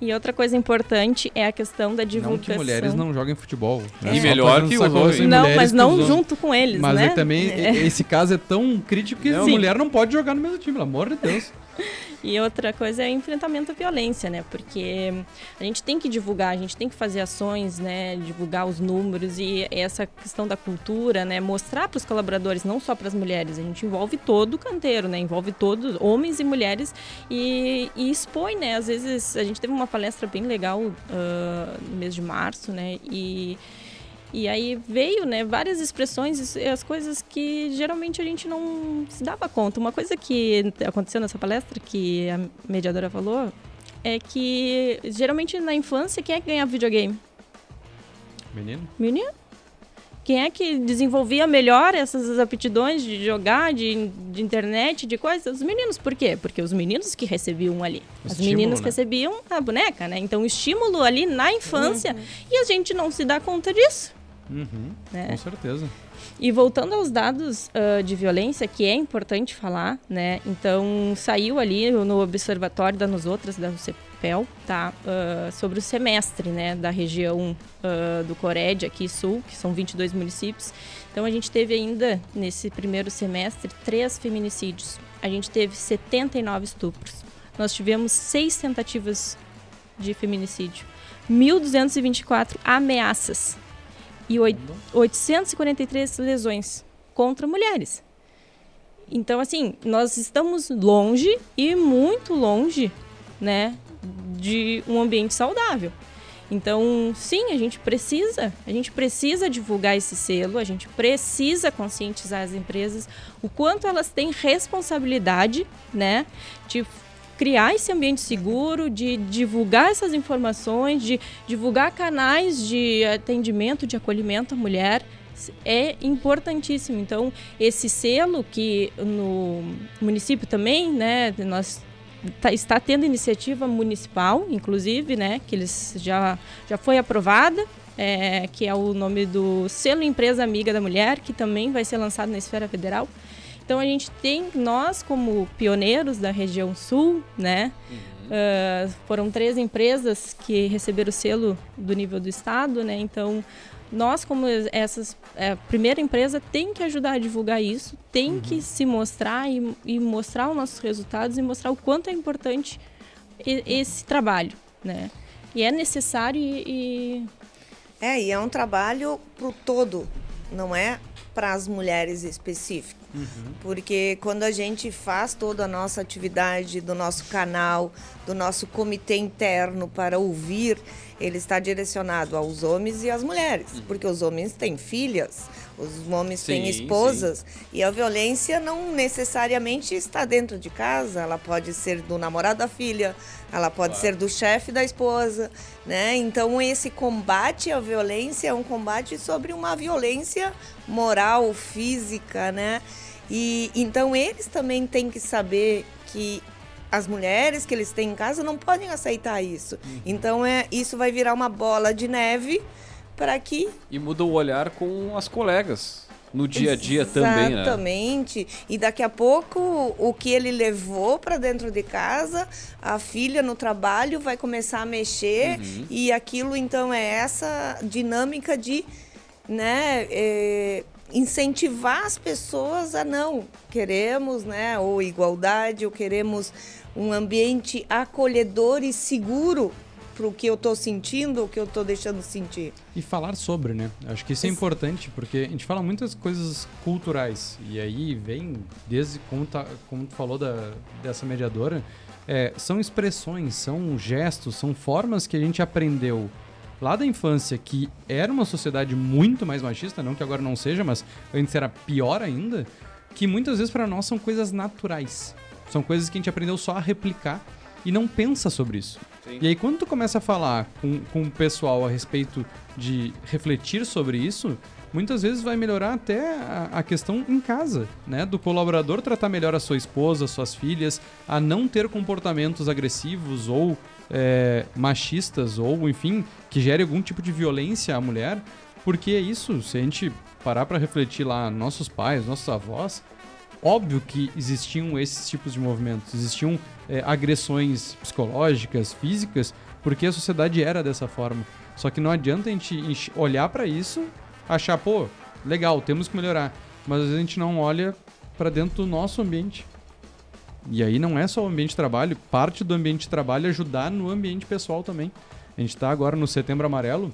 E outra coisa importante é a questão da Não divulgação. que mulheres não joguem futebol. né? E Só melhor que os homens. Não, mas não junto com eles, Mas né? é também, É. e- esse caso é tão crítico que a Sim. mulher não pode jogar no mesmo time, pelo amor de Deus. E outra coisa é enfrentamento à violência, né? Porque a gente tem que divulgar, a gente tem que fazer ações, né? Divulgar os números e essa questão da cultura, né? Mostrar para os colaboradores, não só para as mulheres. A gente envolve todo o canteiro, né? Envolve todos, homens e mulheres e, e expõe, né? Às vezes a gente teve uma palestra bem legal ah, no mês de março, né? E e aí veio, né, várias expressões e as coisas que geralmente a gente não se dava conta. Uma coisa que aconteceu nessa palestra, que a mediadora falou, é que geralmente na infância, quem é que ganhava videogame? Menino? Menino. Quem é que desenvolvia melhor essas aptidões de jogar, de, de internet, de coisas? Os meninos. Por quê? Porque os meninos que recebiam ali. As Estímulo, meninas né? recebiam a boneca, né? Então, o estímulo ali na infância. E a gente não se dá conta disso. Uhum, né? com certeza. E voltando aos dados ah, de violência, que é importante falar, né? Então, saiu ali no observatório da Nosotras, da CEPEL, tá? Ah, sobre o semestre, né? Da região ah, do Cored, aqui sul, que são 22 municípios. Então, a gente teve ainda, nesse primeiro semestre, três feminicídios. A gente teve 79 estupros. Nós tivemos seis tentativas de feminicídio. 1.224 ameaças e oit- 843 lesões contra mulheres. Então, assim, nós estamos longe e muito longe, né, de um ambiente saudável. Então, sim, a gente precisa, a gente precisa divulgar esse selo, a gente precisa conscientizar as empresas o quanto elas têm responsabilidade, né, de criar esse ambiente seguro, de divulgar essas informações, de divulgar canais de atendimento, de acolhimento à mulher, é importantíssimo. Então, esse selo que no município também, né, nós tá- está tendo iniciativa municipal, inclusive, né, que eles já já foi aprovada, é, que é o nome do selo Empresa Amiga da Mulher, que também vai ser lançado na esfera federal. Então a gente tem nós como pioneiros da região sul, né? ah, foram três empresas que receberam o selo do nível do estado, né? Então nós como essas é, a primeira empresa tem que ajudar a divulgar isso, tem que se mostrar e, e mostrar os nossos resultados e mostrar o quanto é importante esse trabalho, né? E é necessário e, e É, e é um trabalho pro todo, não é para as mulheres específico. Porque quando a gente faz toda a nossa atividade do nosso canal, do nosso comitê interno para ouvir, ele está direcionado aos homens e às mulheres. Porque os homens têm filhas, os homens têm Sim, esposas, e a violência não necessariamente está dentro de casa, ela pode ser do namorado da filha, ela pode ser do chefe da esposa, né? Então esse combate à violência é um combate sobre uma violência moral, física, né? E então eles também têm que saber que as mulheres que eles têm em casa não podem aceitar isso. Então é isso vai virar uma bola de neve para que E muda o olhar com as colegas. No dia a dia também, né? Exatamente. E daqui a pouco o que ele levou para dentro de casa, a filha no trabalho vai começar a mexer Uhum. e aquilo então é essa dinâmica de, né, é, incentivar as pessoas a não queremos, né, ou igualdade, ou queremos um ambiente acolhedor e seguro para o que eu estou sentindo, o que eu estou deixando sentir. E falar sobre, né? Acho que isso é importante, porque a gente fala muitas coisas culturais. E aí vem, desde como, tá, como tu falou da, dessa mediadora, é, são expressões, são gestos, são formas que a gente aprendeu lá da infância, que era uma sociedade muito mais machista, não que agora não seja, mas antes era pior ainda, que muitas vezes para nós são coisas naturais. São coisas que a gente aprendeu só a replicar e não pensa sobre isso. Sim. E aí quando tu começa a falar com, com o pessoal a respeito de refletir sobre isso, muitas vezes vai melhorar até a, a questão em casa, né? Do colaborador tratar melhor a sua esposa, suas filhas, a não ter comportamentos agressivos ou é, machistas, ou enfim, que gere algum tipo de violência à mulher, porque é isso, se a gente parar para refletir lá, nossos pais, nossos avós, óbvio que existiam esses tipos de movimentos, existiam é, agressões psicológicas, físicas, porque a sociedade era dessa forma. Só que não adianta a gente olhar para isso, achar, pô, legal, temos que melhorar, mas a gente não olha para dentro do nosso ambiente. E aí não é só o ambiente de trabalho, parte do ambiente de trabalho é ajudar no ambiente pessoal também. A gente está agora no Setembro Amarelo.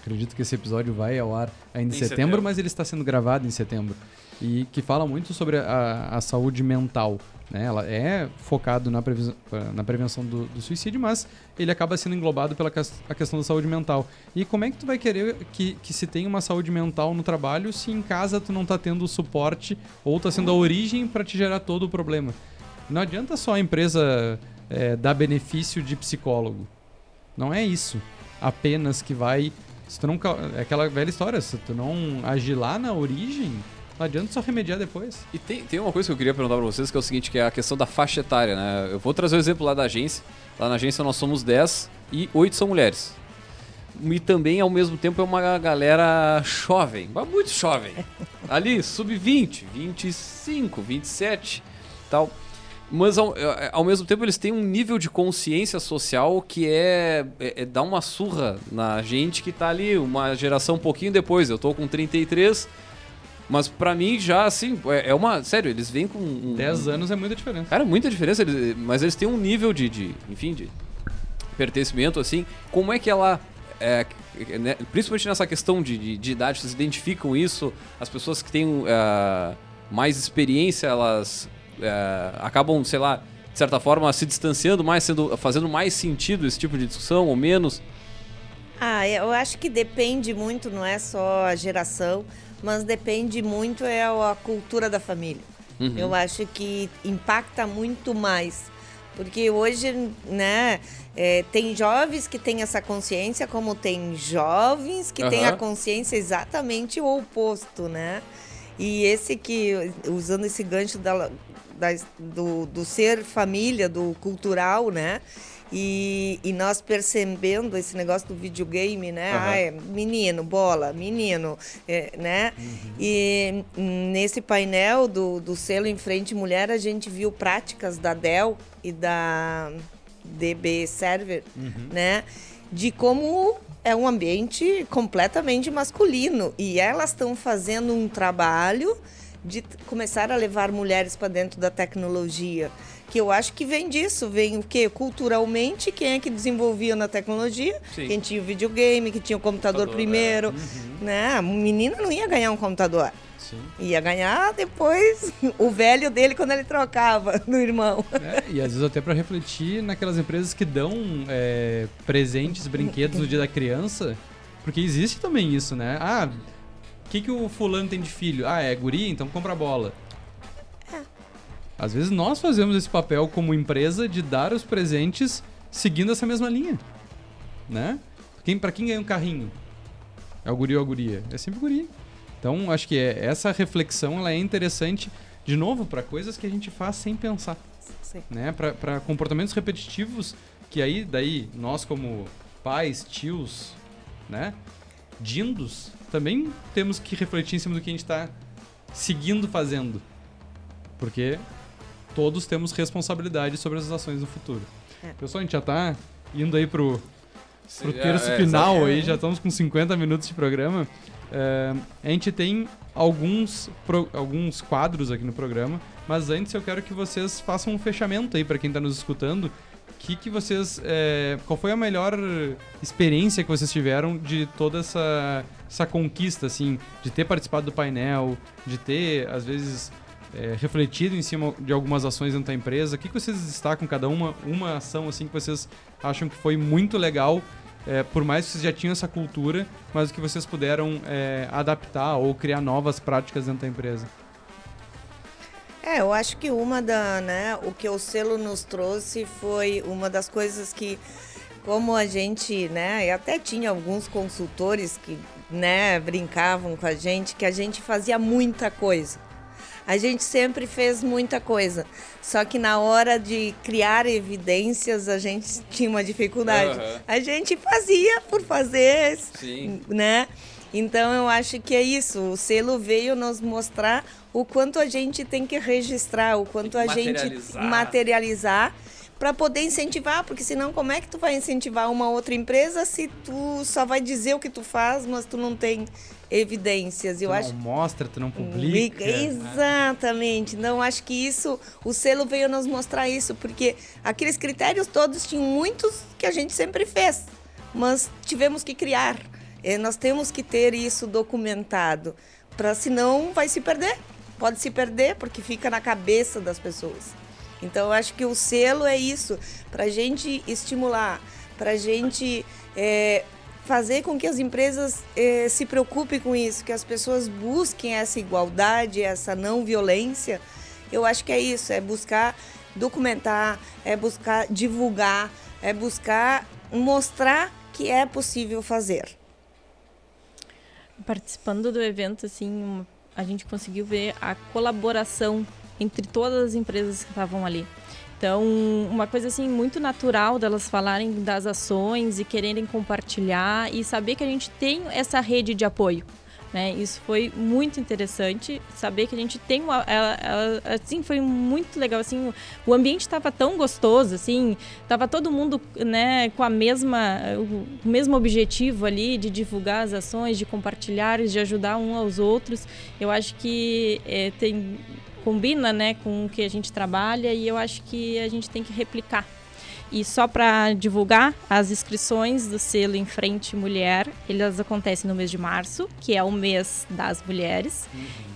Acredito que esse episódio vai ao ar ainda em, Em setembro, setembro. mas ele está sendo gravado em setembro. E que fala muito sobre a, a saúde mental. Né? Ela é focado na, previs- na prevenção do, do suicídio, mas ele acaba sendo englobado pela a questão da saúde mental. E como é que tu vai querer que, que se tenha uma saúde mental no trabalho se em casa tu não tá tendo o suporte ou tá sendo a origem para te gerar todo o problema? Não adianta só a empresa é, dar benefício de psicólogo. Não é isso. Apenas que vai. Se tu não, é aquela velha história, se tu não agir lá na origem, não adianta só remediar depois. E tem, tem uma coisa que eu queria perguntar pra vocês, que é o seguinte, que é a questão da faixa etária, né? Eu vou trazer o exemplo lá da agência. Lá na agência nós somos 10 e 8 são mulheres. E também, ao mesmo tempo, é uma galera jovem, mas muito jovem. Ali, sub-20, 25, 27 tal. Mas ao, é, ao mesmo tempo eles têm um nível de consciência social que é, é, é dar uma surra na gente que tá ali, uma geração um pouquinho depois. Eu tô com 33, mas pra mim já, assim, é, é uma. Sério, eles vêm com. Um, 10 anos é muita diferença. Cara, muita diferença, eles- mas eles têm um nível de, de, enfim, de pertencimento, assim. Como é que ela, é, né, principalmente nessa questão de, de, de idade, vocês identificam isso? As pessoas que têm é, mais experiência, elas é, acabam, sei lá, de certa forma, se distanciando mais, sendo, fazendo mais sentido esse tipo de discussão ou menos? Ah, eu acho que depende muito, não é só a geração, mas depende muito é a cultura da família. Uhum. Eu acho que impacta muito mais. Porque hoje, né, é, tem jovens que têm essa consciência, como tem jovens que têm a consciência exatamente o oposto, né? E esse que, usando esse gancho da, da- do, do ser família, do cultural, né? E, e nós percebendo esse negócio do videogame, né? Aham. Ah, é menino, bola, menino, é, né? E nesse painel do, do selo Em Frente Mulher, a gente viu práticas da Dell e da DB Server, né? De como é um ambiente completamente masculino. E elas estão fazendo um trabalho de começar a levar mulheres para dentro da tecnologia. Que eu acho que vem disso, vem o quê? Culturalmente, quem é que desenvolvia na tecnologia? Sim. Quem tinha o videogame, que tinha o computador, Computador, primeiro. Né? A menina não ia ganhar um computador. Sim. Ia ganhar depois o velho dele quando ele trocava do irmão. É, e às vezes até pra refletir naquelas empresas que dão é, presentes, brinquedos no dia da criança, porque existe também isso, né? Ah, que, que o fulano tem de filho? Ah, é guri? Então compra bola. Às vezes nós fazemos esse papel como empresa de dar os presentes seguindo essa mesma linha, né? Quem, pra quem ganha um carrinho? É o guri ou a guria? É sempre guri. Então, acho que é- essa reflexão ela é interessante, de novo, para coisas que a gente faz sem pensar Sim. né, para comportamentos repetitivos que aí daí nós como pais, tios, né, dindos, também temos que refletir em cima do que a gente está seguindo fazendo, porque todos temos responsabilidade sobre as ações no futuro. É. Pessoal, a gente já tá indo aí pro pro É, terço é, final exato. aí, já estamos com 50 minutos de programa. É, a gente tem alguns, pro- alguns quadros aqui no programa, mas antes eu quero que vocês façam um fechamento aí para quem está nos escutando. Que que vocês, é, qual foi a melhor experiência que vocês tiveram de toda essa, essa conquista, assim, de ter participado do painel, de ter às vezes é, refletido em cima de algumas ações dentro da empresa? O que, que vocês destacam cada uma, uma ação assim que vocês acham que foi muito legal é, por mais que vocês já tinham essa cultura, mas que vocês puderam é, adaptar ou criar novas práticas dentro da empresa? É, eu acho que uma da, né, o que o selo nos trouxe foi uma das coisas que, como a gente, né, e até tinha alguns consultores que, né, brincavam com a gente, que a gente fazia muita coisa. A gente sempre fez muita coisa, só que na hora de criar evidências a gente tinha uma dificuldade. Uhum. A gente fazia por fazer, Sim. né? Então eu acho que é isso. O selo veio nos mostrar o quanto a gente tem que registrar, o quanto a gente materializar. para poder incentivar, porque senão como é que tu vai incentivar uma outra empresa se tu só vai dizer o que tu faz, mas tu não tem evidências? Eu tu acho não mostra, tu não publica. Exatamente. Não acho que isso, o selo veio nos mostrar isso, porque aqueles critérios todos tinham muitos que a gente sempre fez, mas tivemos que criar. Eh, nós temos que ter isso documentado, para senão vai se perder. Pode se perder porque fica na cabeça das pessoas. Então eu acho que o selo é isso, para a gente estimular, para a gente eh, fazer com que as empresas eh, se preocupem com isso, que as pessoas busquem essa igualdade, essa não violência. Eu acho que é isso, é buscar documentar, é buscar divulgar, é buscar mostrar que é possível fazer. Participando do evento, assim, a gente conseguiu ver a colaboração entre todas as empresas que estavam ali. Então, uma coisa assim muito natural delas falarem das ações e quererem compartilhar e saber que a gente tem essa rede de apoio. Né? Isso foi muito interessante, saber que a gente tem uma, ela- ela- assim foi muito legal assim, o ambiente estava tão gostoso assim, tava todo mundo, né, com a mesma o mesmo objetivo ali de divulgar as ações, de compartilhar, de ajudar um aos outros. Eu acho que eh, tem combina, né, com o que a gente trabalha e eu acho que a gente tem que replicar. E só para divulgar, as inscrições do selo Em Frente Mulher, elas acontecem no mês de março, que é o mês das mulheres.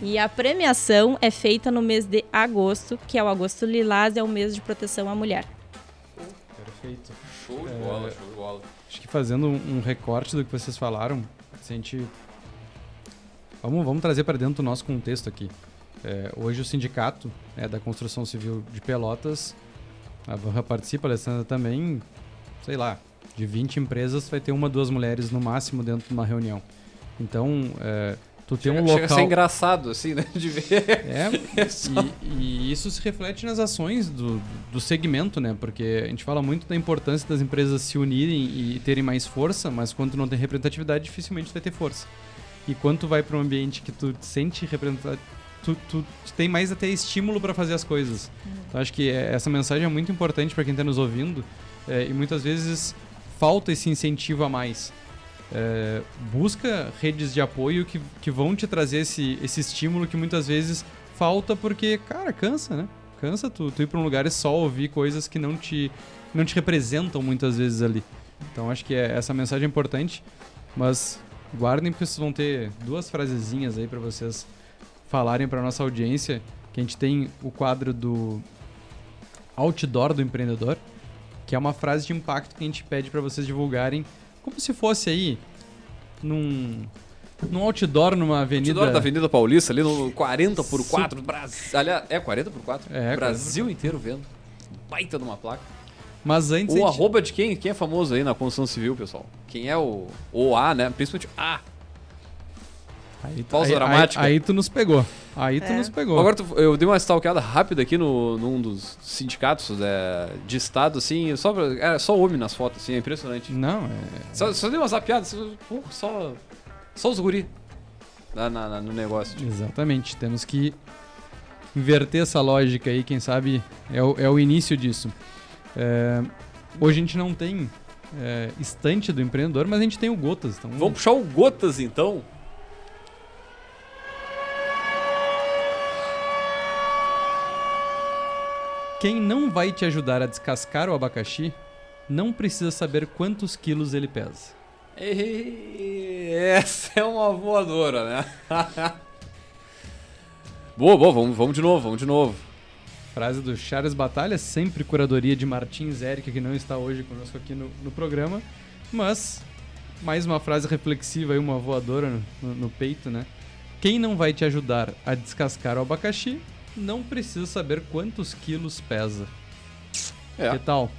E a premiação é feita no mês de agosto, que é o agosto lilás, é o mês de proteção à mulher. Perfeito. Show de É. bola, show de bola. Acho que fazendo um recorte do que vocês falaram, se a gente. Vamos, vamos trazer para dentro do nosso contexto aqui. É, hoje o sindicato né, da construção civil de Pelotas, a Vanra participa, a Alessandra também, sei lá, de 20 empresas vai ter uma, duas mulheres no máximo dentro de uma reunião. Então, é, tu tem um chega a ser local. engraçado, assim, né? De ver. É, É só- e, e isso se reflete nas ações do, do segmento, né? Porque a gente fala muito da importância das empresas se unirem e terem mais força, mas quando não tem representatividade, dificilmente vai ter força. E quando tu vai para um ambiente que tu te sente representado, tu, tu tem mais até estímulo para fazer as coisas. Então acho que é- essa mensagem é muito importante para quem está nos ouvindo é, e muitas vezes falta esse incentivo a mais. É, busca redes de apoio que, que vão te trazer esse, esse estímulo que muitas vezes falta porque, cara, cansa, né? Cansa tu, tu ir para um lugar e só ouvir coisas que não te, não te representam muitas vezes ali. Então acho que é, essa mensagem é importante, mas guardem porque vocês vão ter duas frasezinhas aí para vocês falarem para nossa audiência que a gente tem o quadro do outdoor do empreendedor, que é uma frase de impacto que a gente pede para vocês divulgarem como se fosse aí num num outdoor numa avenida Outdoor da Avenida Paulista, ali no 40 por 4 Brasil. Aliás, é 40 por 4 É, 40 Brasil inteiro vendo. Baita numa placa. Mas antes O gente- arroba de quem? Quem é famoso aí na construção civil, pessoal? Quem é o. O A, né? Principalmente A. aí, pausa aí- dramática. Aí, aí tu nos pegou. Aí tu É. nos pegou. Agora tu- eu dei uma stalkeada rápida aqui no, num dos sindicatos é, de estado, assim, só, pra- era só homem nas fotos, assim, é impressionante. Não, é Só, só dei uma zapiada, só, pô, só, só os guri na, na- na- no negócio. tipo. Exatamente. Temos que inverter essa lógica aí, quem sabe é o, é o início disso. É, hoje a gente não tem é, estante do empreendedor, mas a gente tem o Gotas. Então Vamos puxar o Gotas, então? Quem não vai te ajudar a descascar o abacaxi não precisa saber quantos quilos ele pesa. Essa é uma voadora, né? boa, boa, vamos, vamos de novo, vamos de novo. Frase do Charles Batalha, sempre curadoria de Martins Érica, que não está hoje conosco aqui no, no programa. Mas, mais uma frase reflexiva e uma voadora no, no, no peito, né? Quem não vai te ajudar a descascar o abacaxi, não precisa saber quantos quilos pesa. É, Que tal?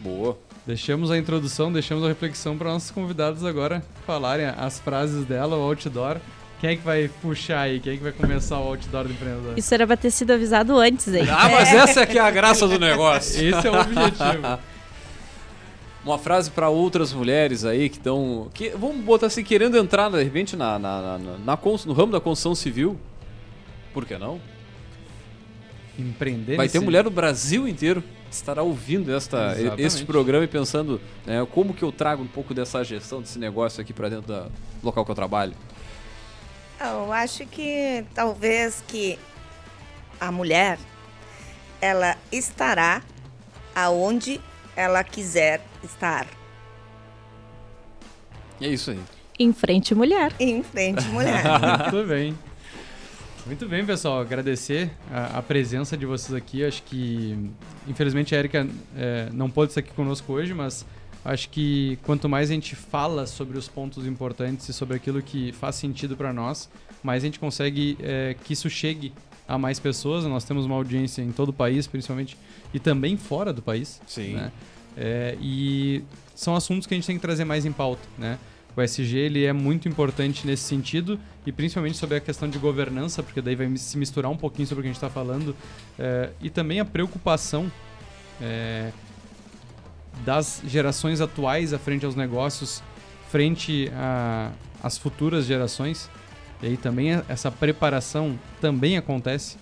boa. Deixamos a introdução, deixamos a reflexão para nossos convidados agora falarem as frases dela, o outdoor. Quem é que vai puxar aí? Quem é que vai começar o outdoor do empreendedor? Isso era pra ter sido avisado antes, hein? Ah, mas essa é que é a graça do negócio. Esse é o objetivo. Uma frase pra outras mulheres aí que estão. Que, vamos botar assim, querendo entrar de repente na, na, na, na- no ramo da construção civil. Por que não? Empreender Vai ter mulher no Brasil inteiro que estará ouvindo esta, Exatamente. este programa e pensando né, como que eu trago um pouco dessa gestão desse negócio aqui pra dentro do local que eu trabalho. Eu acho que talvez que a mulher ela estará aonde ela quiser estar. E é isso aí. Em frente, mulher. Em frente, mulher. Muito bem. Muito bem, pessoal. Agradecer a, a presença de vocês aqui. Acho que, infelizmente, a Erika é, não pôde estar aqui conosco hoje, mas acho que quanto mais a gente fala sobre os pontos importantes e sobre aquilo que faz sentido para nós, mais a gente consegue é, que isso chegue a mais pessoas. Nós temos uma audiência em todo o país, principalmente, e também fora do país. Sim. né? É, e são assuntos que a gente tem que trazer mais em pauta, né? O SG ele é muito importante nesse sentido e principalmente sobre a questão de governança, porque daí vai se misturar um pouquinho sobre o que a gente está falando é, e também a preocupação é, das gerações atuais à frente aos negócios, frente às futuras gerações. E aí também a- essa preparação também acontece,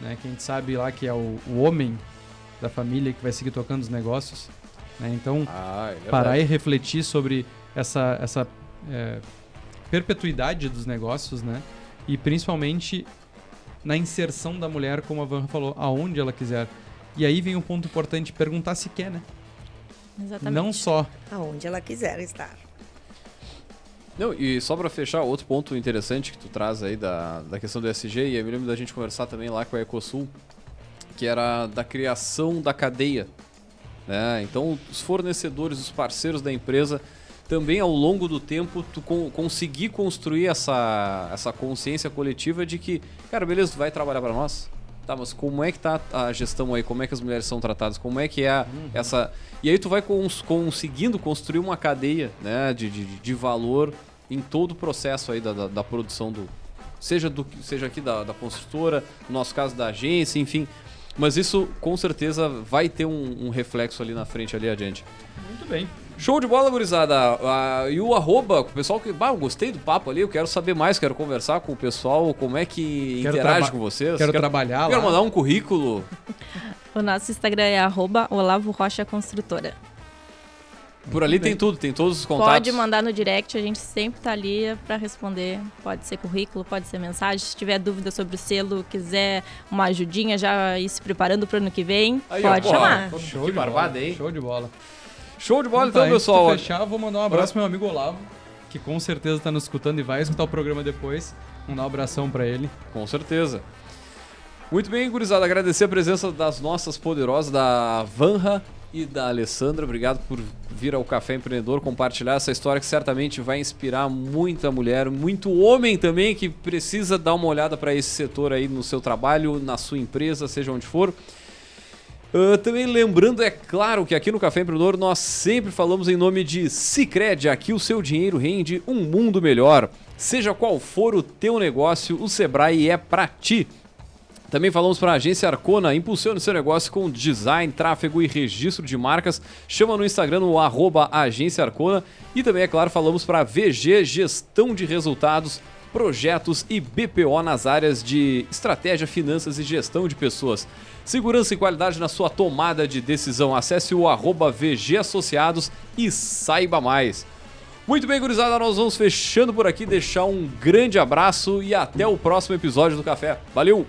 né? Que a gente sabe lá que é o, o homem da família que vai seguir tocando os negócios. né? Então, Ah, é parar e refletir sobre essa, essa é, perpetuidade dos negócios, né? E principalmente na inserção da mulher, como a Van falou, aonde ela quiser. E aí vem um ponto importante, perguntar se quer, né? Exatamente. Não só aonde ela quiser estar. Não, e só pra fechar, outro ponto interessante que tu traz aí da, da questão do SG, e eu me lembro da gente conversar também lá com a Ecosul, que era da criação da cadeia. Né? Então, os fornecedores, os parceiros da empresa, também ao longo do tempo, tu con conseguir construir essa, essa consciência coletiva de que, cara, beleza, tu vai trabalhar para nós? Tá, mas como é que tá a gestão aí? Como é que as mulheres são tratadas? Como é que é a- essa... E aí tu vai cons conseguindo construir uma cadeia né, de, de, de valor em todo o processo aí da, da, da produção do... Seja, do, seja aqui da, da construtora, no nosso caso da agência, enfim. Mas isso com certeza vai ter um, um reflexo ali na frente, ali adiante. Muito bem. Show de bola, gurizada. Ah, e o arroba, o pessoal que. Bah, eu gostei do papo ali, eu quero saber mais, quero conversar com o pessoal, como é que Quero interage com vocês. Quero trabalhar Quero lá. mandar um currículo. O nosso Instagram é arroba Olavo Rocha Construtora. Por ali bem. tem tudo, tem todos os contatos. Pode mandar no direct, a gente sempre tá ali pra responder. Pode ser currículo, pode ser mensagem. Se tiver dúvida sobre o selo, quiser uma ajudinha, já ir se preparando pro ano que vem, Aí, ó, pode pô, chamar. ó, Show que de barbada, bola. hein? Show de bola. Show de bola, então, de pessoal. fechar, vou mandar um abraço pro meu amigo Olavo, que com certeza tá nos escutando e vai escutar o programa depois. Mandar um abração pra ele. Com certeza. Muito bem, gurizada. Agradecer a presença das nossas poderosas, da Vanra e da Alessandra. Obrigado por vir ao Café Empreendedor compartilhar essa história que certamente vai inspirar muita mulher, muito homem também que precisa dar uma olhada para esse setor aí no seu trabalho, na sua empresa, seja onde for. Ah, também lembrando, é claro, que aqui no Café Empreendedor nós sempre falamos em nome de Cicred. Aqui o seu dinheiro rende um mundo melhor. Seja qual for o teu negócio, o Sebrae é pra ti. Também falamos para a agência Arcona, impulsione seu negócio com design, tráfego e registro de marcas. Chama no Instagram no arroba agência Arcona. E também, é claro, falamos para VG Gestão de Resultados, Projetos e BPO nas áreas de estratégia, finanças e gestão de pessoas. Segurança e qualidade na sua tomada de decisão. Acesse o arroba VG Associados e saiba mais. Muito bem, gurizada, nós vamos fechando por aqui, deixar um grande abraço e até o próximo episódio do Café. Valeu!